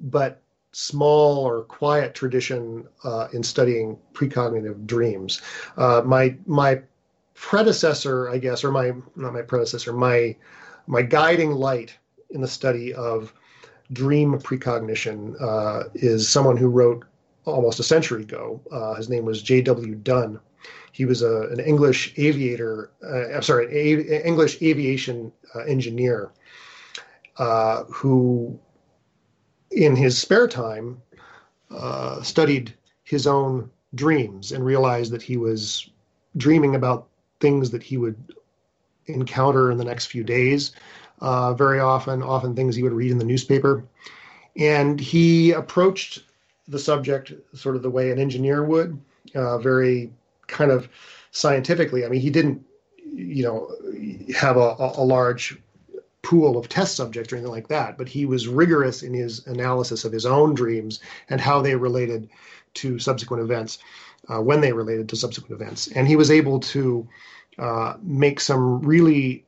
but small or quiet tradition uh, in studying precognitive dreams. Uh, my my predecessor, I guess, or my not my predecessor, my my guiding light in the study of dream precognition uh, is someone who wrote almost a century ago. Uh, his name was J.W. Dunne. He was a, an English aviator, uh, I'm sorry, an a, English aviation uh, engineer who, in his spare time, uh, studied his own dreams and realized that he was dreaming about things that he would encounter in the next few days. Uh, very often, often things he would read in the newspaper. And he approached the subject sort of the way an engineer would, uh, very kind of scientifically. I mean, he didn't, you know, have a, a large pool of test subjects or anything like that, but he was rigorous in his analysis of his own dreams and how they related to subsequent events, uh, when they related to subsequent events. And he was able to uh, make some really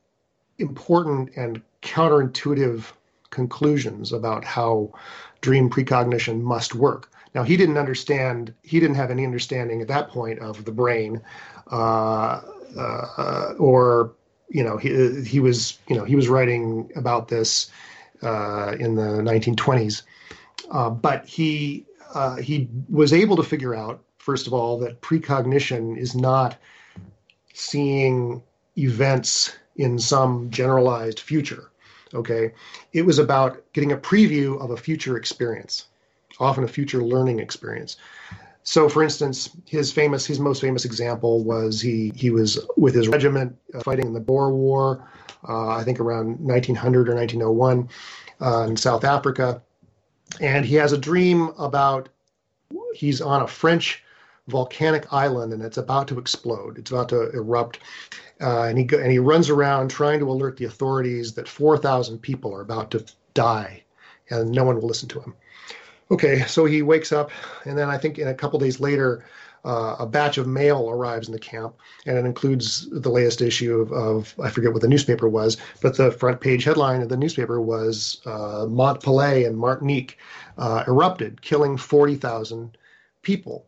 important and counterintuitive conclusions about how dream precognition must work. Now, he didn't understand, he didn't have any understanding at that point of the brain uh, uh, or you know he he was you know he was writing about this uh, in the 1920s, uh, but he uh, he was able to figure out first of all that precognition is not seeing events in some generalized future. Okay, it was about getting a preview of a future experience, often a future learning experience. So, for instance, his famous, his most famous example was he he was with his regiment uh, fighting in the Boer War, uh, I think around 1900 or 1901 uh, in South Africa, and he has a dream about he's on a French volcanic island and it's about to explode. It's about to erupt, uh, and he go, and he runs around trying to alert the authorities that 4,000 people are about to die, and no one will listen to him. Okay, so he wakes up, and then I think in a couple days later, uh, a batch of mail arrives in the camp, and it includes the latest issue of, of, I forget what the newspaper was, but the front page headline of the newspaper was uh, and Martinique uh, erupted, killing 40,000 people.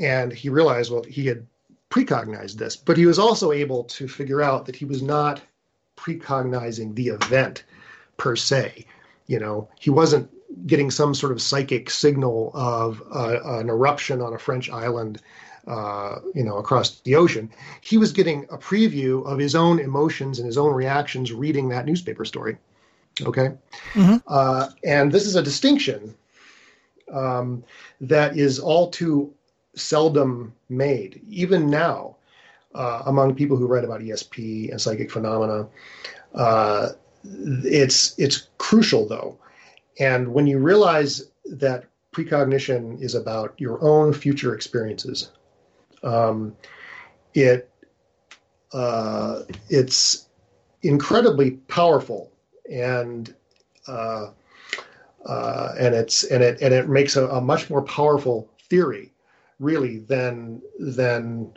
And he realized, well, he had precognized this, but he was also able to figure out that he was not precognizing the event per se. You know, he wasn't getting some sort of psychic signal of uh, an eruption on a French island, uh, you know, across the ocean. He was getting a preview of his own emotions and his own reactions reading that newspaper story. Okay, mm-hmm. uh, and this is a distinction um, that is all too seldom made, even now, uh, among people who write about ESP and psychic phenomena. Uh, it's it's crucial though and when you realize that precognition is about your own future experiences, um, it uh, it's incredibly powerful and uh, uh, and it's and it and it makes a, a, much more powerful theory, really, than than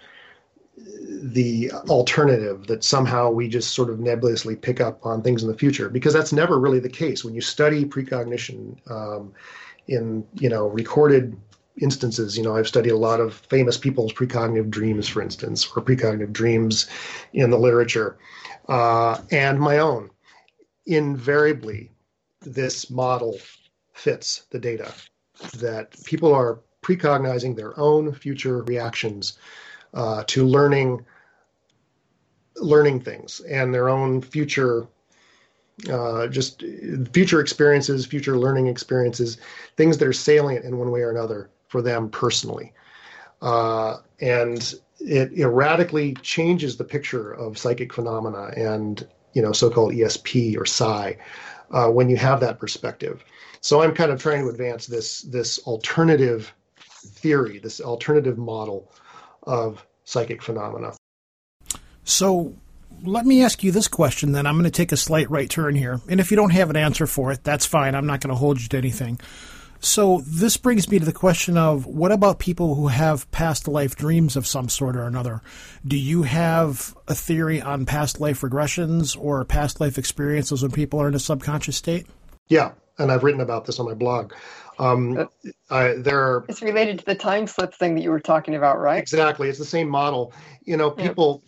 the alternative that somehow we just sort of nebulously pick up on things in the future because that's never really the case. When you study precognition um, in you know recorded instances you know i've studied a lot of famous people's precognitive dreams for instance or precognitive dreams in the literature uh, and my own. Invariably this model fits the data that people are precognizing their own future reactions uh, to learning learning things and their own future uh, just future experiences future learning experiences things that are salient in one way or another for them personally. Uh, and it radically changes the picture of psychic phenomena and you know so-called esp or psi uh, when you have that perspective. So i'm kind of trying to advance this this alternative theory this alternative model of psychic phenomena. So let me ask you this question then. I'm going to take a slight right turn here. And if you don't have an answer for it, that's fine. I'm not going to hold you to anything. So this brings me to the question of what about people who have past life dreams of some sort or another? Do you have a theory on past life regressions or past life experiences when people are in a subconscious state? Yeah, and I've written about this on my blog. Um, I, there are, it's related to the time slip thing that you were talking about, right? Exactly. It's the same model. You know, people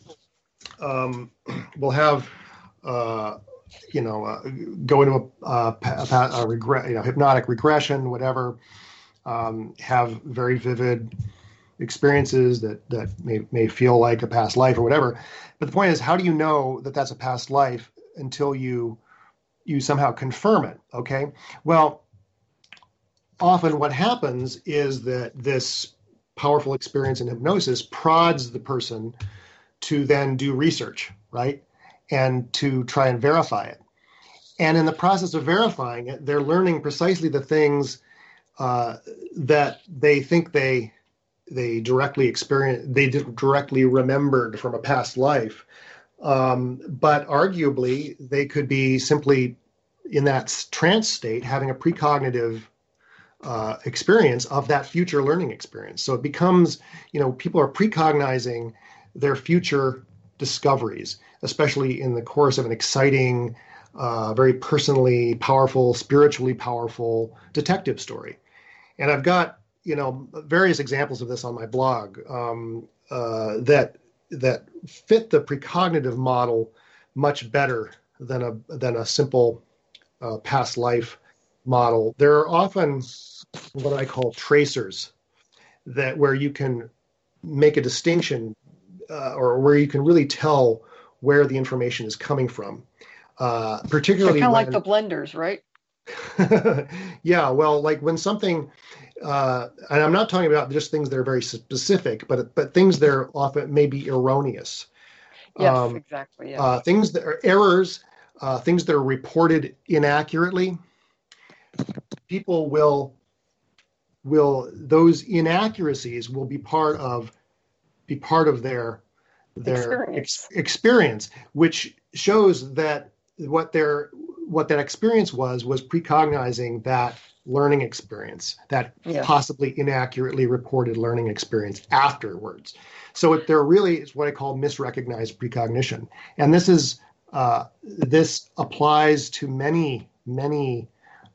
um, will have, uh, you know, uh, go into a, a, a, a regret, you know, hypnotic regression, whatever, um, have very vivid experiences that that may may feel like a past life or whatever. But the point is, how do you know that that's a past life until you you somehow confirm it? Okay. Well, often what happens is that this powerful experience in hypnosis prods the person to then do research, right? And to try and verify it. And in the process of verifying it, they're learning precisely the things uh, that they think they they directly experience they directly remembered from a past life. Um, but arguably, they could be simply in that trance state having a precognitive uh, experience of that future learning experience. So it becomes, you know, people are precognizing their future discoveries, especially in the course of an exciting, uh, very personally powerful, spiritually powerful detective story. And I've got, you know, various examples of this on my blog um, uh, that that fit the precognitive model much better than a than a simple uh, past life model. There are often what I call tracers that where you can make a distinction uh, or where you can really tell where the information is coming from. Uh, particularly kind of like the blenders, right? yeah, well, like when something, uh, and I'm not talking about just things that are very specific, but but things that are often maybe erroneous. Yes, um, exactly. Yeah. Uh, things that are errors, uh, things that are reported inaccurately. People will will those inaccuracies will be part of be part of their their experience, ex- experience. which shows that what their what that experience was was precognizing that learning experience that yeah. possibly inaccurately reported learning experience afterwards. So it, there really is what i call misrecognized precognition. And this is uh, this applies to many many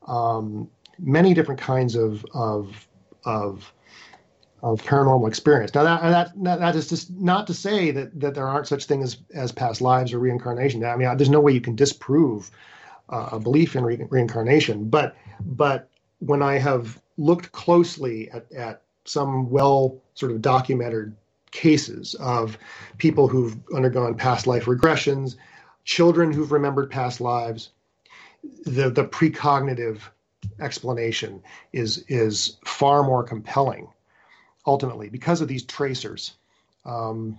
um, many different kinds of of of of paranormal experience. Now that that that is just not to say that that there aren't such things as as past lives or reincarnation. I mean, there's no way you can disprove uh, a belief in re- reincarnation. But but when I have looked closely at at some well sort of documented cases of people who've undergone past life regressions, children who've remembered past lives, the the precognitive explanation is is far more compelling ultimately because of these tracers. Um,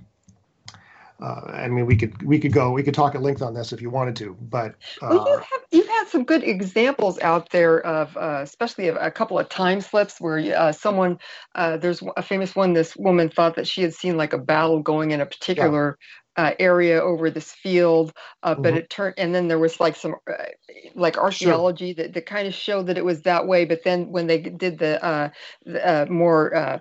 uh, I mean, we could we could go we could talk at length on this if you wanted to, but uh, well, you have you've had some good examples out there of uh, especially a, a, couple of time slips where uh, someone uh, there's a famous one. This woman thought that she had seen like a battle going in a particular uh, area over this field, uh, mm-hmm. but it turned, and then there was like some uh, like archaeology sure. that, that kind of showed that it was that way. But then when they did the, uh, the uh, more uh,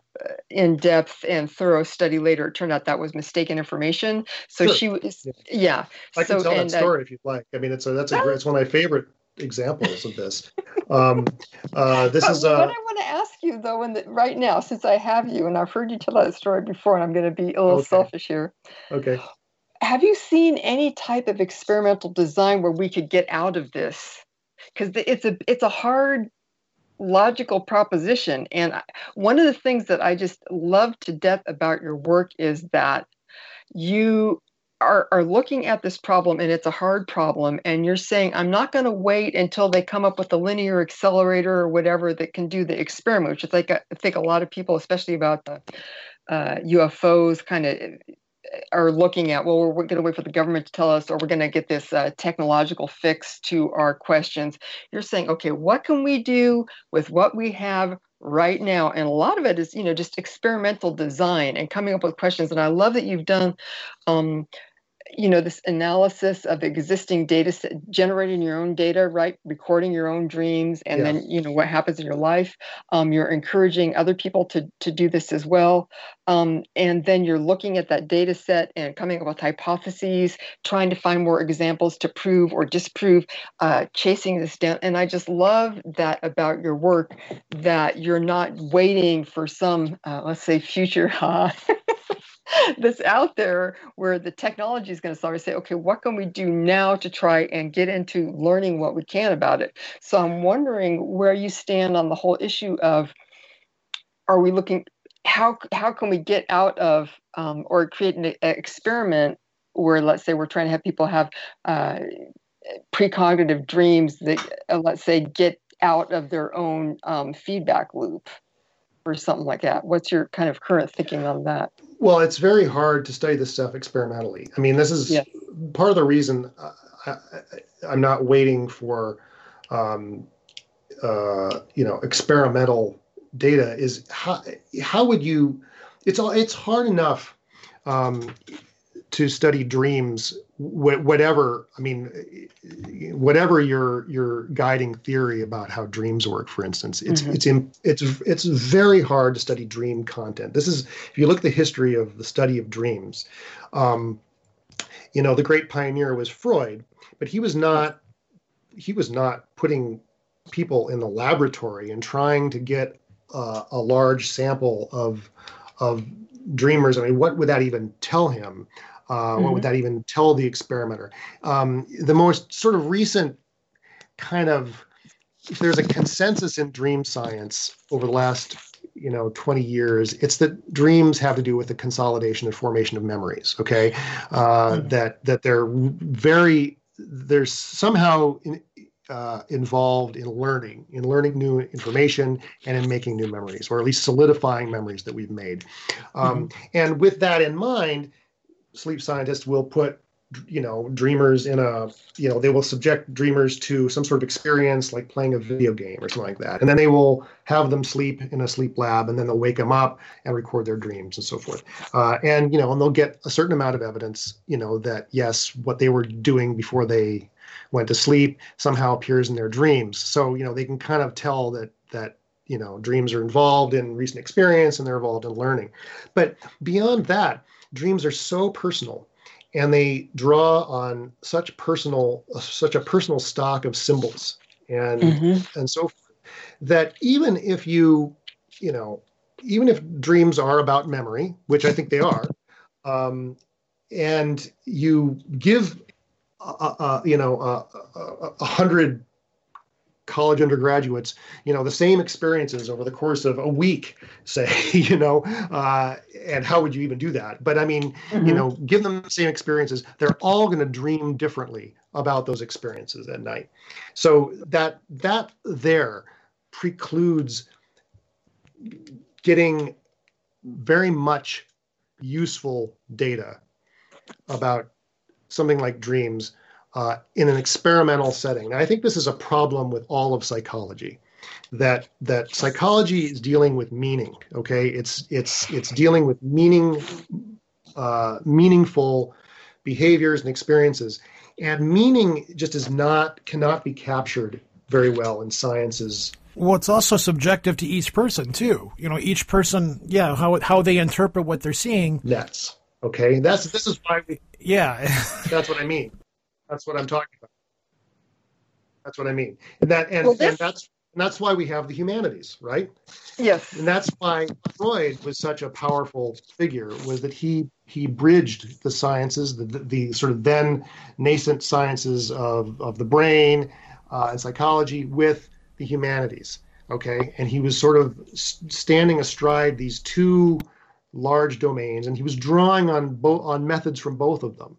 in depth and thorough study later, it turned out that was mistaken information. So sure. she was, yeah. yeah. I so, can tell and, that story if you'd like. I mean, it's a that's a great, it's one of my favorite examples of this. Um, uh, this is uh, what I want to ask you though, the, right now, since I have you and I've heard you tell that story before, and I'm going to be a little okay. selfish here. Okay have you seen any type of experimental design where we could get out of this? Because it's a it's a hard logical proposition, and one of the things that I just love to death about your work is that you are, are looking at this problem and it's a hard problem and you're saying i'm not going to wait until they come up with a linear accelerator or whatever that can do the experiment which is like i think a lot of people especially about the uh, ufos kind of are looking at well we're, going to wait for the government to tell us or we're going to get this uh, technological fix to our questions. You're saying okay what can we do with what we have right now? And a lot of it is you know just experimental design and coming up with questions. And i love that you've done um, you know this analysis of existing data set, generating your own data right? Recording your own dreams and then you know what happens in your life. Um, you're encouraging other people to to do this as well. Um, and then you're looking at that data set and coming up with hypotheses trying to find more examples to prove or disprove uh, chasing this down. And i just love that about your work that you're not waiting for some uh, let's say future that's out there where the technology is going to start to say, okay, what can we do now to try and get into learning what we can about it? So I'm wondering where you stand on the whole issue of are we looking how how can we get out of um, or create an experiment where let's say we're trying to have people have uh, precognitive dreams that uh, let's say get out of their own um, feedback loop or something like that what's your kind of current thinking on that well it's very hard to study this stuff experimentally i mean this is yes. part of the reason I, am not waiting for um, uh, you know experimental data is how how would you it's all it's hard enough um, to study dreams whatever i mean whatever your your guiding theory about how dreams work for instance it's mm-hmm. it's it's it's very hard to study dream content this is if you look at the history of the study of dreams um, you know the great pioneer was freud but he was not he was not putting people in the laboratory and trying to get uh, a large sample of of dreamers. I mean, what would that even tell him? Uh, mm-hmm. What would mm-hmm. that even tell the experimenter? Um, the most sort of recent kind of if there's a consensus in dream science over the last you know 20 years it's that dreams have to do with the consolidation and formation of memories okay uh, mm-hmm. that that they're very they're somehow in, uh, involved in learning, in learning new information, and in making new memories, or at least solidifying memories that we've made. Um, mm-hmm. And with that in mind, sleep scientists will put you know dreamers in a you know they will subject dreamers to some sort of experience like playing a video game or something like that and then they will have them sleep in a sleep lab and then they'll wake them up and record their dreams and so forth uh, and you know and they'll get a certain amount of evidence you know that yes what they were doing before they went to sleep somehow appears in their dreams. So, you know, they can kind of tell that that you know dreams are involved in recent experience and they're involved in learning. But beyond that, dreams are so personal and they draw on such personal such a personal stock of symbols and mm-hmm. and so forth that even if you you know even if dreams are about memory which i think they are um, and you give uh, uh, you know, uh, uh, a hundred college undergraduates, you know, the same experiences over the course of a week, say, you know, uh, and how would you even do that? But I mean, mm-hmm. you know, give them the same experiences. They're all going to dream differently about those experiences at night. So that that there precludes getting very much useful data about something like dreams uh, in an experimental setting. And I think this is a problem with all of psychology. That that psychology is dealing with meaning. Okay, it's it's it's dealing with meaning, uh, meaningful behaviors and experiences, and meaning just is not cannot be captured very well in sciences well, it's also subjective to each person too. You know, each person, yeah, how how they interpret what they're seeing. Yes. Okay. That's this is why we yeah. that's what I mean. That's what I'm talking about. That's what I mean. And that and, well, this... and that's and that's why we have the humanities, right? Yes. And that's why Freud was such a powerful figure was that he he bridged the sciences, the, the, the sort of then nascent sciences of, of the brain uh, and psychology with the humanities. Okay, and he was sort of standing astride these two large domains, and he was drawing on both on methods from both of them.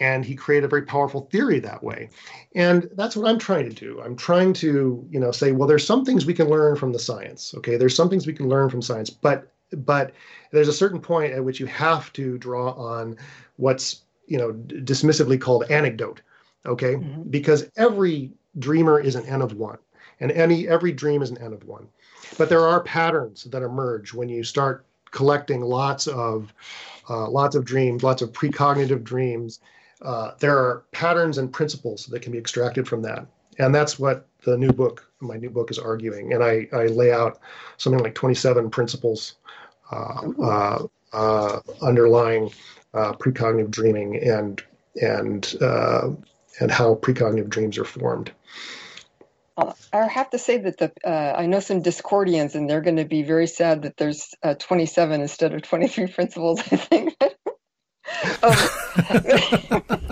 And he created a very powerful theory that way. And that's what I'm trying to do. I'm trying to, you know, say, well, there's some things we can learn from the science. Okay, there's some things we can learn from science, but but there's a certain point at which you have to draw on what's you know dismissively called anecdote okay mm-hmm. because every dreamer is an n of one and any every dream is an n of one but there are patterns that emerge when you start collecting lots of uh, lots of dreams, lots of precognitive dreams. Uh, there are patterns and principles that can be extracted from that, and that's what the new book, my new book, is arguing. And I, I lay out something like 27 principles uh, uh, uh underlying uh, precognitive dreaming and and and how precognitive dreams are formed. Uh, I have to say that the uh, I know some Discordians, and they're going to be very sad that there's uh, 27 instead of 23 principles. I think.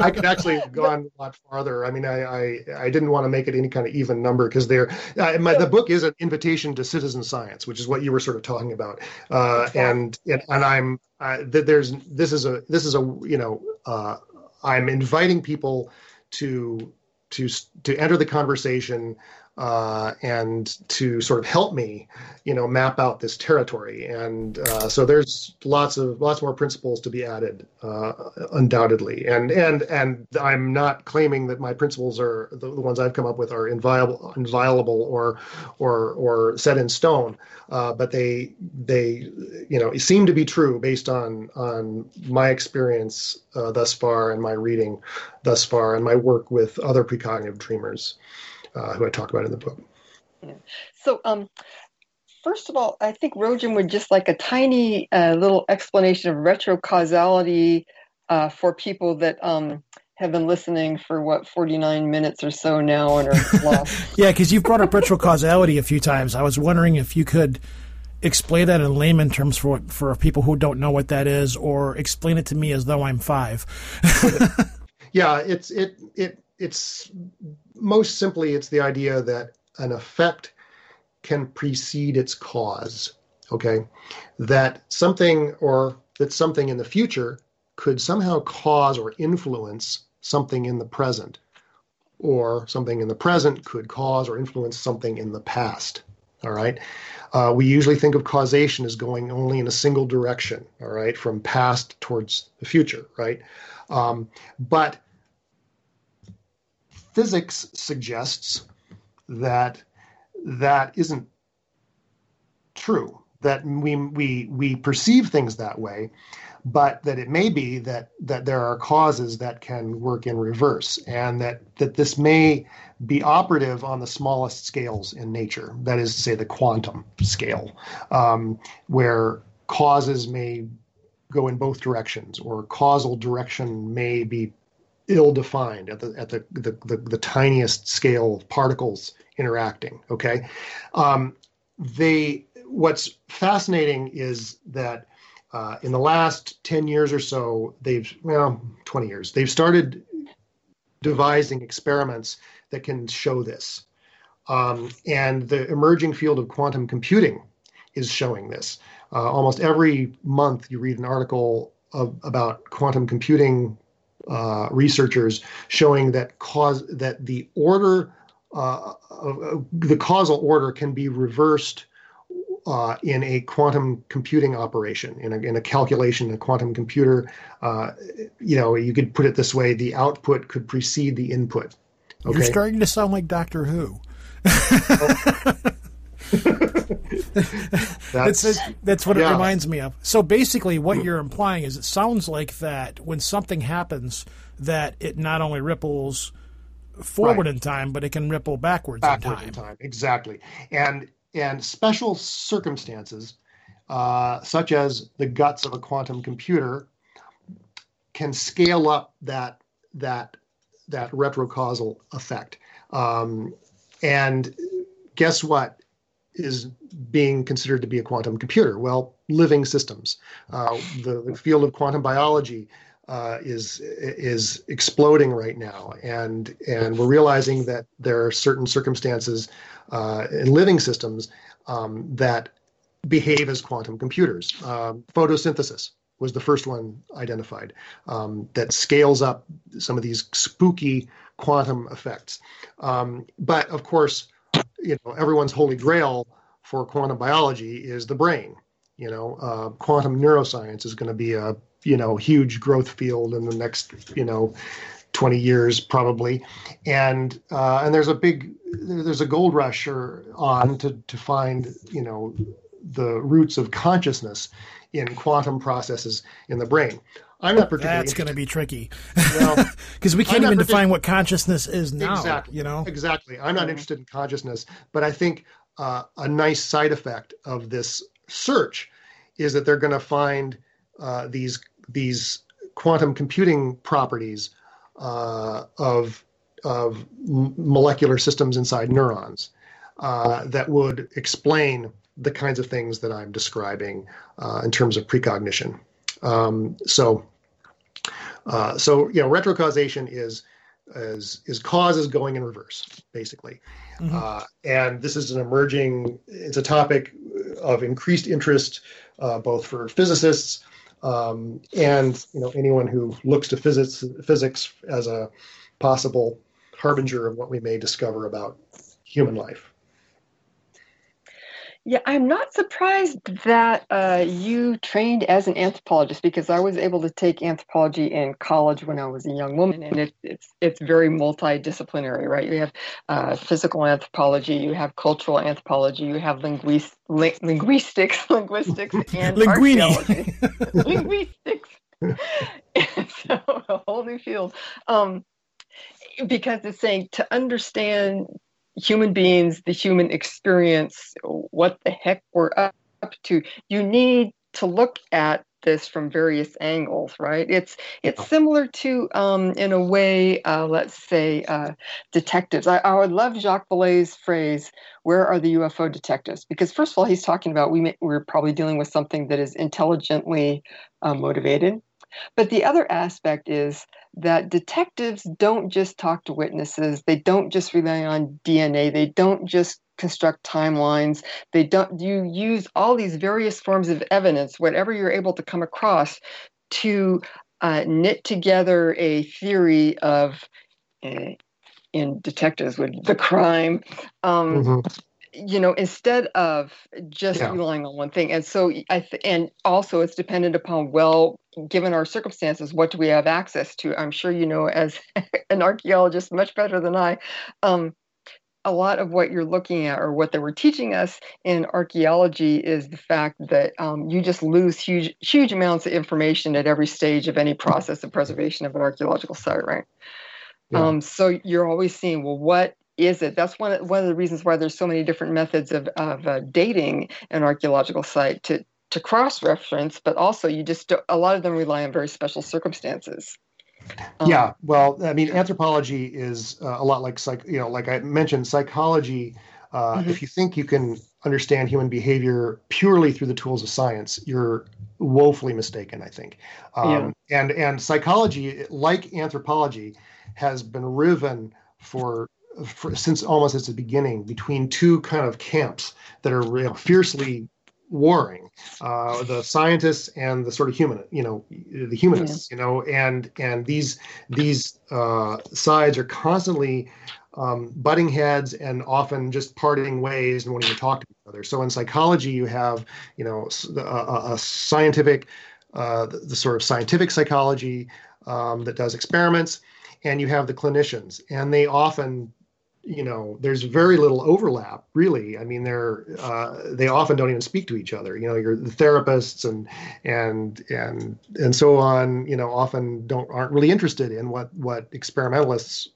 I could actually have gone a lot farther. I mean, I I, I didn't want to make it any kind of even number because there, uh, my, the book is an invitation to citizen science, which is what you were sort of talking about. Uh, and, and and I'm uh, there's this is a this is a you know uh, I'm inviting people to to to enter the conversation uh, and to sort of help me, you know, map out this territory. And uh, so there's lots of lots more principles to be added, uh, undoubtedly. And and and I'm not claiming that my principles are the, the ones I've come up with are inviolable, inviolable or or or set in stone. Uh, but they they you know seem to be true based on on my experience uh, thus far and my reading thus far and my work with other precognitive dreamers uh, who I talk about in the book. Yeah. So, um, first of all, I think Rojan would just like a tiny uh, little explanation of retrocausality uh, for people that um, have been listening for what 49 minutes or so now and are lost. yeah, because you've brought up retrocausality a few times. I was wondering if you could explain that in layman terms for for people who don't know what that is, or explain it to me as though I'm five. yeah, it's it it it's most simply it's the idea that an effect can precede its cause okay? That something or that something in the future could somehow cause or influence something in the present or something in the present could cause or influence something in the past all right? Uh, we usually think of causation as going only in a single direction all right from past towards the future right? Um, but physics suggests that that isn't true that we we we perceive things that way but that it may be that that there are causes that can work in reverse and that that this may be operative on the smallest scales in nature. That is to say the quantum scale um, where causes may go in both directions or causal direction may be ill-defined at the at the the, the, the tiniest scale particles interacting. Okay, um, they what's fascinating is that uh, in the last 10 years or so they've well 20 years they've started devising experiments that can show this um, and the emerging field of quantum computing is showing this uh, almost every month you read an article of, about quantum computing uh, researchers showing that cause that the order uh, the causal order can be reversed uh, in a quantum computing operation, in a, in a calculation in a quantum computer. Uh, you know, you could put it this way: the output could precede the input. Okay? You're starting to sound like Doctor Who. that's, that's, that's what yeah. it reminds me of. So basically, what you're implying is it sounds like that when something happens, that it not only ripples forward right. in time, but it can ripple backwards backward in time. In time. Exactly, and and special circumstances, uh, such as the guts of a quantum computer, can scale up that that that retrocausal effect. Um, and guess what? Is being considered to be a quantum computer? Well, living systems. Uh, the, the, field of quantum biology uh, is is exploding right now, and and we're realizing that there are certain circumstances uh, in living systems um, that behave as quantum computers. Um, photosynthesis was the first one identified um, that scales up some of these spooky quantum effects. Um, but of course, you know everyone's holy grail for quantum biology is the brain. You know, uh, quantum neuroscience is going to be a you know huge growth field in the next you know 20 years probably, and uh, and there's a big there's a gold rush on to to find you know the roots of consciousness in quantum processes in the brain. I'm not particularly. That's going to be tricky because we can't even define what consciousness is now. Exactly. You know. Exactly. I'm not mm-hmm. interested in consciousness, but I think uh, a nice side effect of this search is that they're going to find uh, these these quantum computing properties uh, of of molecular systems inside neurons uh, that would explain the kinds of things that I'm describing uh, in terms of precognition. Um, so Uh, so you know, retrocausation is is is causes going in reverse, basically. Mm-hmm. Uh, and this is an emerging. It's a topic of increased interest, uh, both for physicists um, and you know anyone who looks to physics physics as a possible harbinger of what we may discover about human life. Yeah, I'm not surprised that uh, you trained as an anthropologist because I was able to take anthropology in college when I was a young woman, and it, it's it's very multidisciplinary, right? You have uh, physical anthropology, you have cultural anthropology, you have linguist, li- linguistics, linguistics, and archaeology, linguistics. so a whole new field. Um, because it's saying to understand human beings, the human experience, what the heck we're up to. You need to look at this from various angles, right? It's it's similar to, um, in a way, uh, let's say, uh, detectives. I, I would love Jacques Vallée's phrase, "Where are the UFO detectives?" Because first of all, he's talking about we may, we're probably dealing with something that is intelligently uh, motivated, but the other aspect is that detectives don't just talk to witnesses, they don't just rely on DNA, they don't just construct timelines, they don't you use all these various forms of evidence, whatever you're able to come across, to uh, knit together a theory of. Uh, in detectives with the crime. Um, mm-hmm you know instead of just yeah. relying on one thing and so i th- and also it's dependent upon well given our circumstances what do we have access to i'm sure you know as an archaeologist much better than i um, a lot of what you're looking at or what they were teaching us in archaeology is the fact that um, you just lose huge huge amounts of information at every stage of any process of preservation of an archaeological site right yeah. um, so you're always seeing well what is it? That's one of, one of the reasons why there's so many different methods of, of uh, dating an archaeological site to, to cross reference, but also you just a lot of them rely on very special circumstances. Um, yeah, well, I mean, anthropology is uh, a lot like psych. You know, like I mentioned, psychology. Uh, mm-hmm. If you think you can understand human behavior purely through the tools of science, you're woefully mistaken. I think. Um, yeah. And and psychology, like anthropology, has been riven for for, since almost its beginning between two kind of camps that are you know, fiercely warring uh, the scientists and the sort of human you know the humanists yeah. you know and and these these uh, sides are constantly um, butting heads and often just parting ways and won't even talk to each other so in psychology you have you know a, a scientific uh, the, the, sort of scientific psychology um, that does experiments and you have the clinicians and they often you know there's very little overlap really. I mean they're uh, they often don't even speak to each other. You know you're the therapists and and and and so on you know often don't aren't really interested in what what experimentalists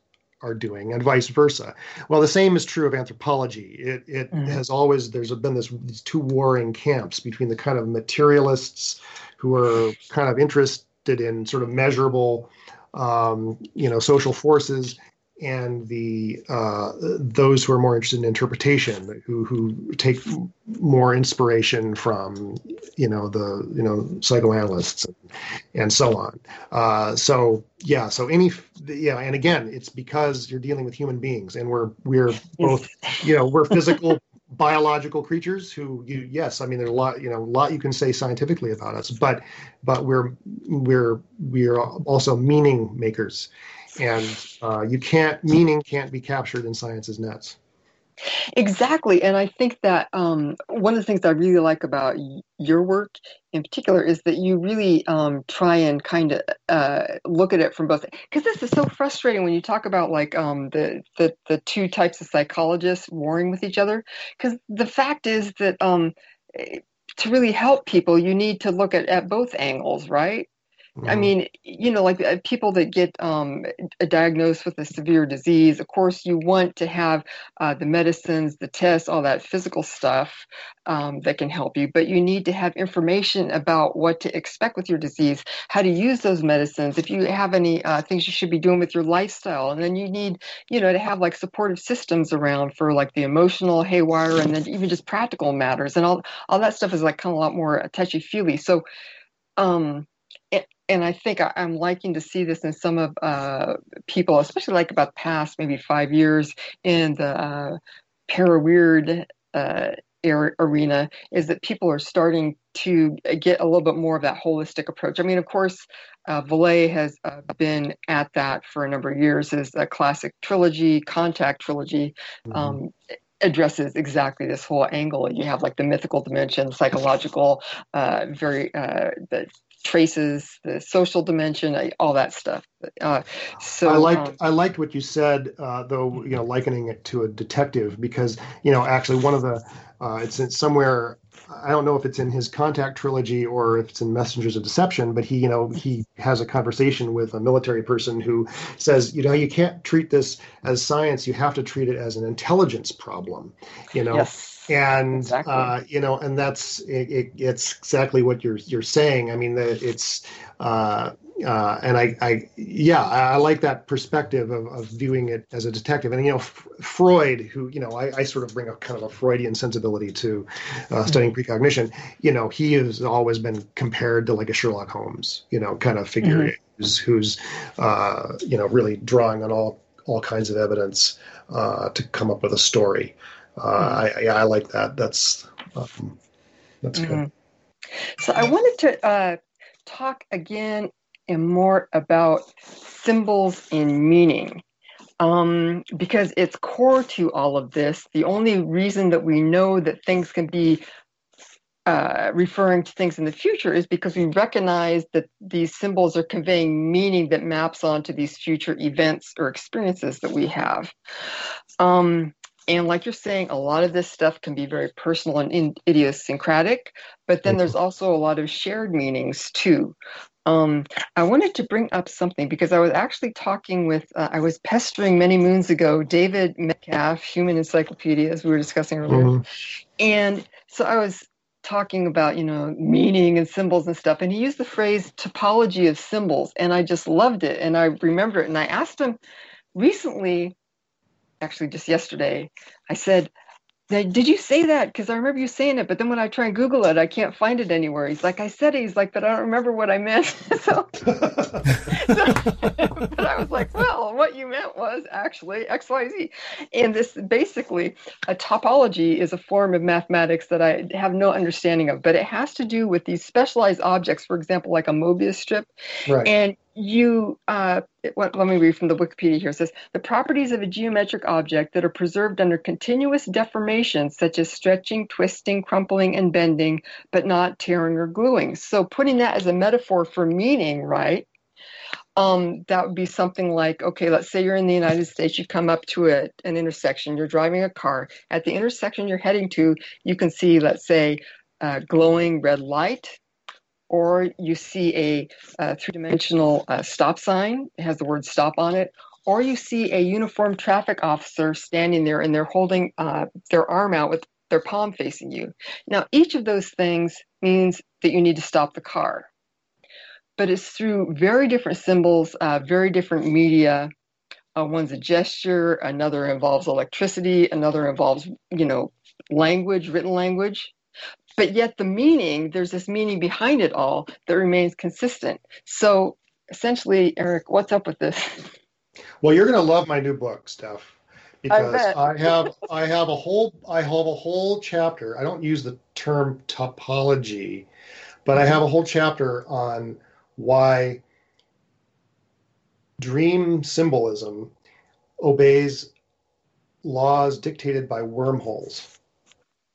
are doing and vice versa. Well the same is true of anthropology. It it mm-hmm. has always there's been this these two warring camps between the kind of materialists who are kind of interested in sort of measurable um, you know social forces and the uh, those who are more interested in interpretation, who who take more inspiration from you know the you know psychoanalysts and, and so on. Uh, so yeah, so any yeah, and again, it's because you're dealing with human beings, and we're we're both you know we're physical. biological creatures who you yes i mean there's a lot you know a lot you can say scientifically about us but but we're we're we're also meaning makers and uh, you can't meaning can't be captured in science's nets. Exactly. And i think that um, one of the things i really like about your work in particular is that you really um, try and kind of uh, look at it from both because this is so frustrating when you talk about like um, the, the the two types of psychologists warring with each other. Because the fact is that um, to really help people you need to look at, at both angles right Mm-hmm. I mean, you know, like uh, people that get um, diagnosed with a severe disease, of course, you want to have uh, the medicines, the tests, all that physical stuff um, that can help you, but you need to have information about what to expect with your disease, how to use those medicines, if you have any uh, things you should be doing with your lifestyle. And then you need, you know, to have like supportive systems around for like the emotional haywire and then even just practical matters. And all, all that stuff is like kind of a lot more touchy feely. So, um, and I think I, am liking to see this in some of uh, people, especially like about the past maybe five years in the uh, para weird uh, arena, is that people are starting to get a little bit more of that holistic approach. I mean, of course, uh, Vallée has uh, been at that for a number of years. His classic trilogy, Contact trilogy, mm-hmm. um, addresses exactly this whole angle. You have like the mythical dimension, psychological, uh, very uh, the traces, the social dimension, all that stuff. Uh, so I liked um, I liked what you said, uh, though you know, likening it to a detective because you know actually one of the uh, it's in somewhere I don't know if it's in his Contact trilogy or if it's in Messengers of Deception, but he, you know, he has a conversation with a military person who says, you know, you can't treat this as science; you have to treat it as an intelligence problem. You know, yes and exactly. uh, you know, and that's it, it, it's exactly what you're you're saying. I mean, it's uh, uh, and I, I yeah, I, like that perspective of, of viewing it as a detective. And you know, F- Freud, who you know, I, I, sort of bring a kind of a Freudian sensibility to uh, studying mm-hmm. precognition. You know, he has always been compared to like a Sherlock Holmes, you know, kind of figure mm-hmm. who's, who's uh, you know really drawing on all all kinds of evidence uh, to come up with a story. Uh, I, I, like that. That's um, that's mm-hmm. good. So I wanted to uh, talk again and more about symbols and meaning. Um, because it's core to all of this. The only reason that we know that things can be uh, referring to things in the future is because we recognize that these symbols are conveying meaning that maps onto these future events or experiences that we have. Um, and like you're saying, a lot of this stuff can be very personal and idiosyncratic, but then there's also a lot of shared meanings too. Um, I wanted to bring up something because I was actually talking with, uh, I was pestering many moons ago David Metcalf, Human Encyclopedia, as we were discussing earlier. Mm-hmm. And so I was talking about, you know, meaning and symbols and stuff. And he used the phrase topology of symbols. And I just loved it. And I remember it. And I asked him recently, actually just yesterday, I said, did you say that? Because I remember you saying it, but then when I try and Google it, I can't find it anywhere. He's like, I said it. He's like, but I don't remember what I meant. so, so but I was like, well, what you meant was actually X, Y, Z. And this basically, a topology is a form of mathematics that I have no understanding of, but it has to do with these specialized objects, for example, like a Mobius strip. Right. And you uh, let, me read from the wikipedia here. It says the properties of a geometric object that are preserved under continuous deformation such as stretching twisting crumpling and bending but not tearing or gluing. So putting that as a metaphor for meaning right um, that would be something like okay let's say you're in the united states you come up to a, an intersection you're driving a car. At the intersection you're heading to you can see let's say a glowing red light or you see a, a three-dimensional uh, stop sign, it has the word stop on it, or you see a uniformed traffic officer standing there and they're holding uh, their arm out with their palm facing you. Now, each of those things means that you need to stop the car. But it's through very different symbols, uh, very different media. Uh, one's a gesture, another involves electricity, another involves, you know, language, written language but yet the meaning there's this meaning behind it all that remains consistent so essentially eric what's up with this well you're going to love my new book steph because I, I, have I have a whole I have a whole chapter. I don't use the term topology, but I have a whole chapter on why dream symbolism obeys laws dictated by wormholes.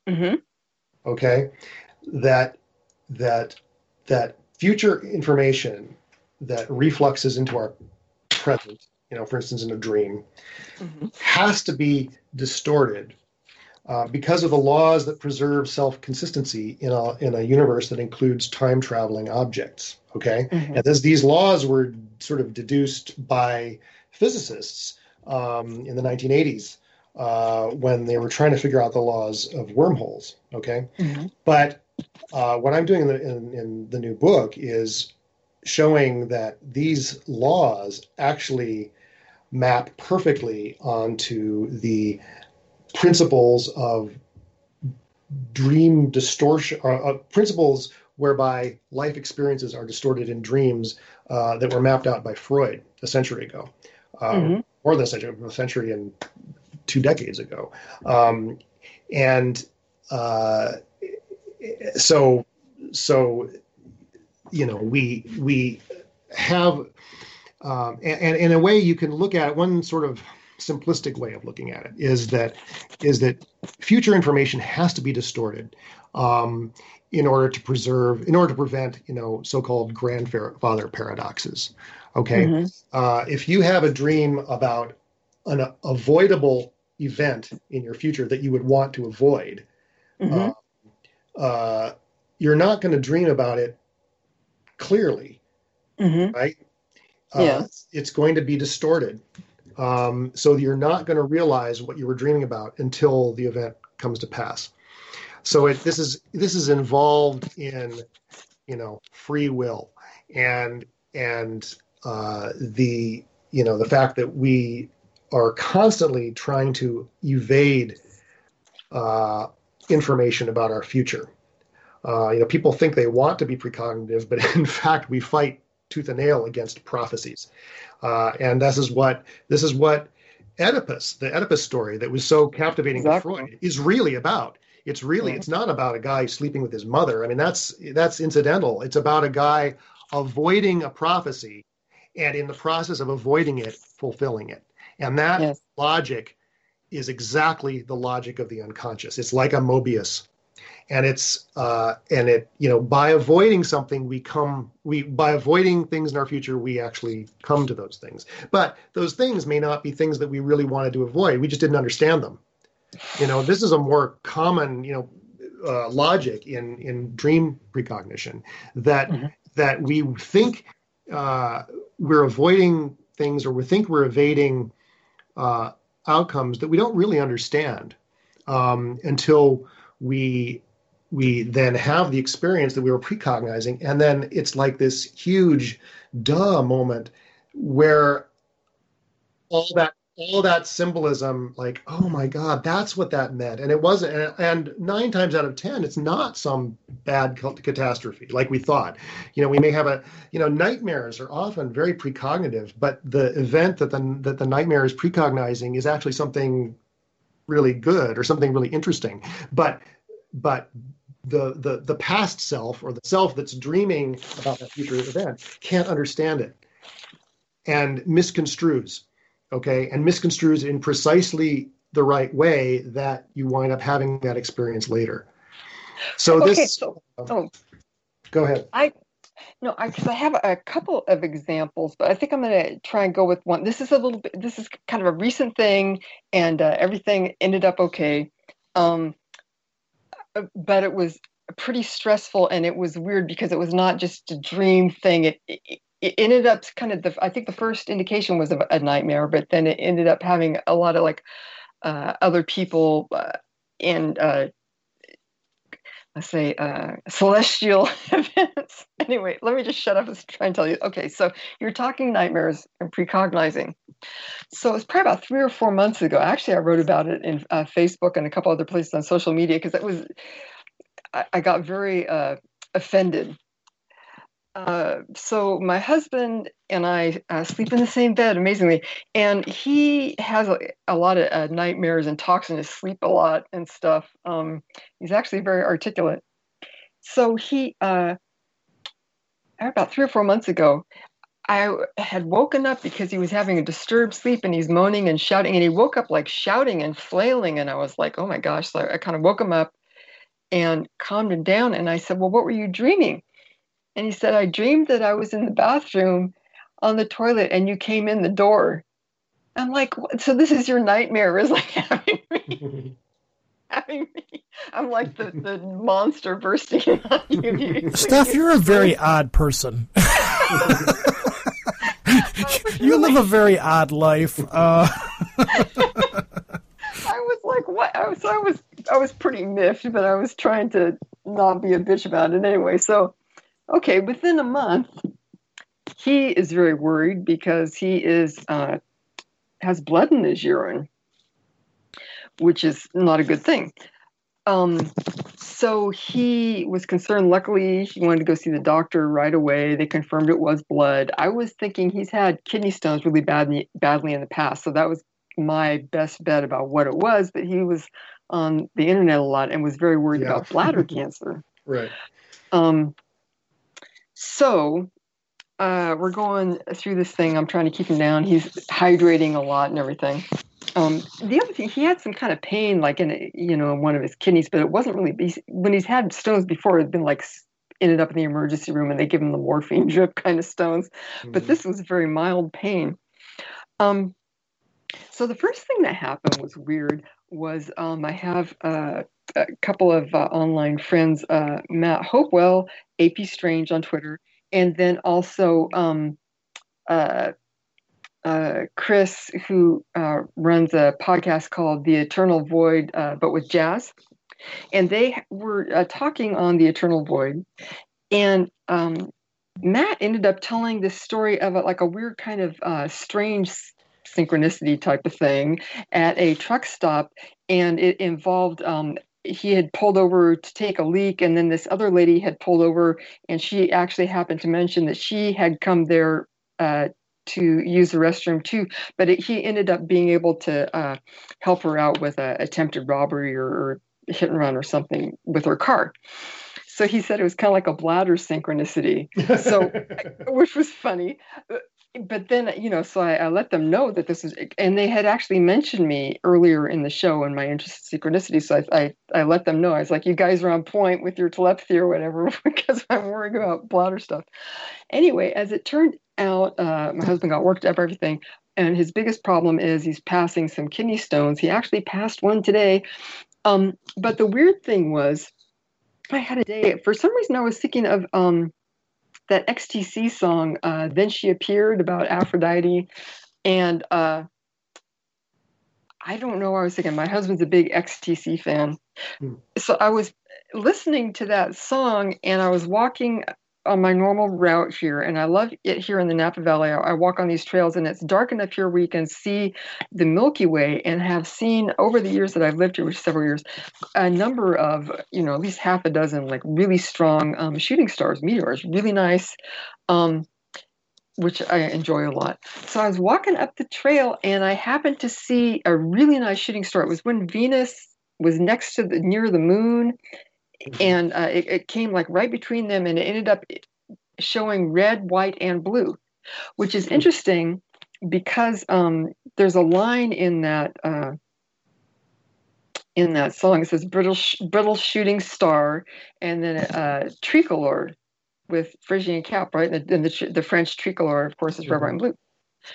Mm-hmm okay that that that future information that refluxes into our present you know for instance in a dream mm-hmm. has to be distorted uh, because of the laws that preserve self-consistency in a, in a universe that includes time traveling objects okay mm-hmm. and this, these laws were sort of deduced by physicists um, in the 1980s uh, when they were trying to figure out the laws of wormholes. Okay, mm-hmm. but uh, what I'm doing in the, in, in the new book is showing that these laws actually map perfectly onto the principles of dream distortion, uh, uh, principles whereby life experiences are distorted in dreams uh, that were mapped out by Freud a century ago, um, Mhm. more than a century, a century and two decades ago, um, and uh, so so you know we we have um, and, and in a way you can look at it, one sort of simplistic way of looking at it is that is that future information has to be distorted um, in order to preserve in order to prevent you know so-called grandfather paradoxes. Okay? Mhm. uh, if you have a dream about an avoidable event in your future that you would want to avoid Mhm. uh, you're not going to dream about it clearly Mhm. right? Yeah. it's going to be distorted. Um, so you're not going to realize what you were dreaming about until the event comes to pass. So it, this is this is involved in, you know, free will and and uh, the you know the fact that we are constantly trying to evade uh, information about our future. Uh, you know, people think they want to be precognitive, but in fact, we fight tooth and nail against prophecies. Uh, and this is what this is what Oedipus, the Oedipus story that was so captivating Exactly. to Freud, is really about. It's really Yeah. it's not about a guy sleeping with his mother. I mean, that's that's incidental. It's about a guy avoiding a prophecy, and in the process of avoiding it, fulfilling it. And that Yes. logic is exactly the logic of the unconscious. It's like a Mobius and it's uh, and it you know by avoiding something we come we by avoiding things in our future we actually come to those things but those things may not be things that we really wanted to avoid we just didn't understand them you know this is a more common you know uh, logic in in dream precognition that Mhm. that we think uh, we're avoiding things or we think we're evading uh, outcomes that we don't really understand um, until we we then have the experience that we were precognizing. And then it's like this huge duh moment where all that all that symbolism like oh my god that's what that meant. And it wasn't and, and nine times out of ten it's not some bad ca- catastrophe like we thought. You know we may have a you know nightmares are often very precognitive but the event that the that the nightmare is precognizing is actually something really good or something really interesting. But but the the the past self or the self that's dreaming about that future event can't understand it and misconstrues okay and misconstrues in precisely the right way that you wind up having that experience later so Okay, this so oh, go ahead I no, I, 'cause I have a couple of examples, but I think I'm going to try and go with one. This is a little bit. This is kind of a recent thing, and uh, everything ended up okay. Um, but it was pretty stressful, and it was weird because it was not just a dream thing. It it, it ended up kind of the. I think the first indication was of a nightmare, but then it ended up having a lot of like uh, other people uh, and uh, let's say uh, celestial events. Anyway, let me just shut up and try and tell you. Okay, so you're talking nightmares and precognizing. So it's probably about three or four months ago. Actually, I wrote about it in uh, Facebook and a couple other places on social media because it was. I, I got very uh, offended. Uh, so my husband and I uh, sleep in the same bed, amazingly, and he has a, a lot of uh, nightmares and talks in his sleep a lot and stuff. Um, he's actually very articulate. So he, uh, about three or four months ago, I had woken up because he was having a disturbed sleep and he's moaning and shouting, and he woke up like shouting and flailing, and I was like, oh my gosh! So I kind of woke him up and calmed him down, and I said, well, what were you dreaming? And he said, I dreamed that I was in the bathroom on the toilet and you came in the door. I'm like, what? so this is your nightmare is like having me, having me. I'm like the, the monster bursting on you. Steph, you're a very odd person. you live a very odd life. Uh, I was like, what? I was, I was, I was pretty miffed, but I was trying to not be a bitch about it anyway. So, okay, within a month, he is very worried because he is uh, has blood in his urine, which is not a good thing. um, so he was concerned. Luckily, he wanted to go see the doctor right away. They confirmed it was blood. I was thinking he's had kidney stones really badly, badly in the past, so that was my best bet about what it was. But he was on the internet a lot and was very worried Yeah. about bladder cancer. Right. Um, so uh, we're going through this thing. I'm trying to keep him down. He's hydrating a lot and everything. Um, the other thing, he had some kind of pain, like in you know one of his kidneys, but it wasn't really. he's- When he's had stones before, it'd been like ended up in the emergency room, and they give him the morphine drip kind of stones. But Mhm. this was very mild pain. Um, so the first thing that happened was weird. Was um, I have uh, a couple of uh, online friends, uh, Matt Hopewell, AP Strange on Twitter, and then also um, uh, uh, Chris, who uh, runs a podcast called The Eternal Void, uh, but with jazz. And they were talking on The Eternal Void. And um, Matt ended up telling this story of a, like a weird kind of strange synchronicity type of thing at a truck stop. And it involved um, he had pulled over to take a leak, and then this other lady had pulled over, and she actually happened to mention that she had come there uh, to use the restroom too. But it, he ended up being able to uh, help her out with a attempted robbery or, or hit and run or something with her car. So he said it was kind of like a bladder synchronicity so which was funny but then you know so I, I let them know that this is and they had actually mentioned me earlier in the show and my interest in synchronicity. So I, I i let them know. I was like you guys are on point with your telepathy or whatever because i'm worrying about bladder stuff. Anyway as it turned out uh, my husband got worked up everything and his biggest problem is he's passing some kidney stones. He actually passed one today. Um, but the weird thing was i had a day for some reason i was thinking of um, that XTC song, uh, Then She Appeared about Aphrodite. And uh, I don't know I was thinking. My husband's a big XTC fan. Hmm. So I was listening to that song and I was walking on my normal route here. And I love it here in the Napa Valley. I, walk on these trails and it's dark enough here where you can see the Milky Way and have seen over the years that I've lived here, which is several years, a number of, you know, at least half a dozen like really strong um, shooting stars, meteors, really nice, um, which I enjoy a lot. So I was walking up the trail and I happened to see a really nice shooting star. It was when Venus was next to the near the moon, and uh, it, it came like right between them, and it ended up showing red, white, and blue, which is interesting because um, there's a line in that. Uh, in that song. It says brittle, sh- brittle shooting star, and then uh, tricolor with Phrygian cap, right? And the, and the, the French tricolor, of course, is red, white, and blue.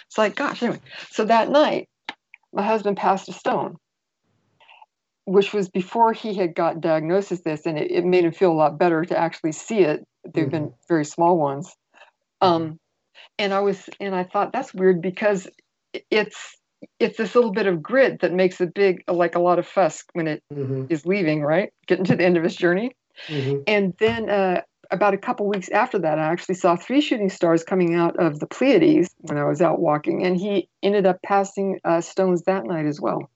It's like, gosh, anyway. So that night, my husband passed a stone, which was before he had got diagnosed with this, and it, it made him feel a lot better to actually see it. They've been very small ones. Um, and I was, and I thought that's weird because it's it's this little bit of grit that makes a big, like a lot of fuss when it Mhm, is leaving, right? Getting to the end of his journey. mhm. And then uh, about a couple weeks after that, I actually saw three shooting stars coming out of the Pleiades when I was out walking, and he ended up passing uh, stones that night as well.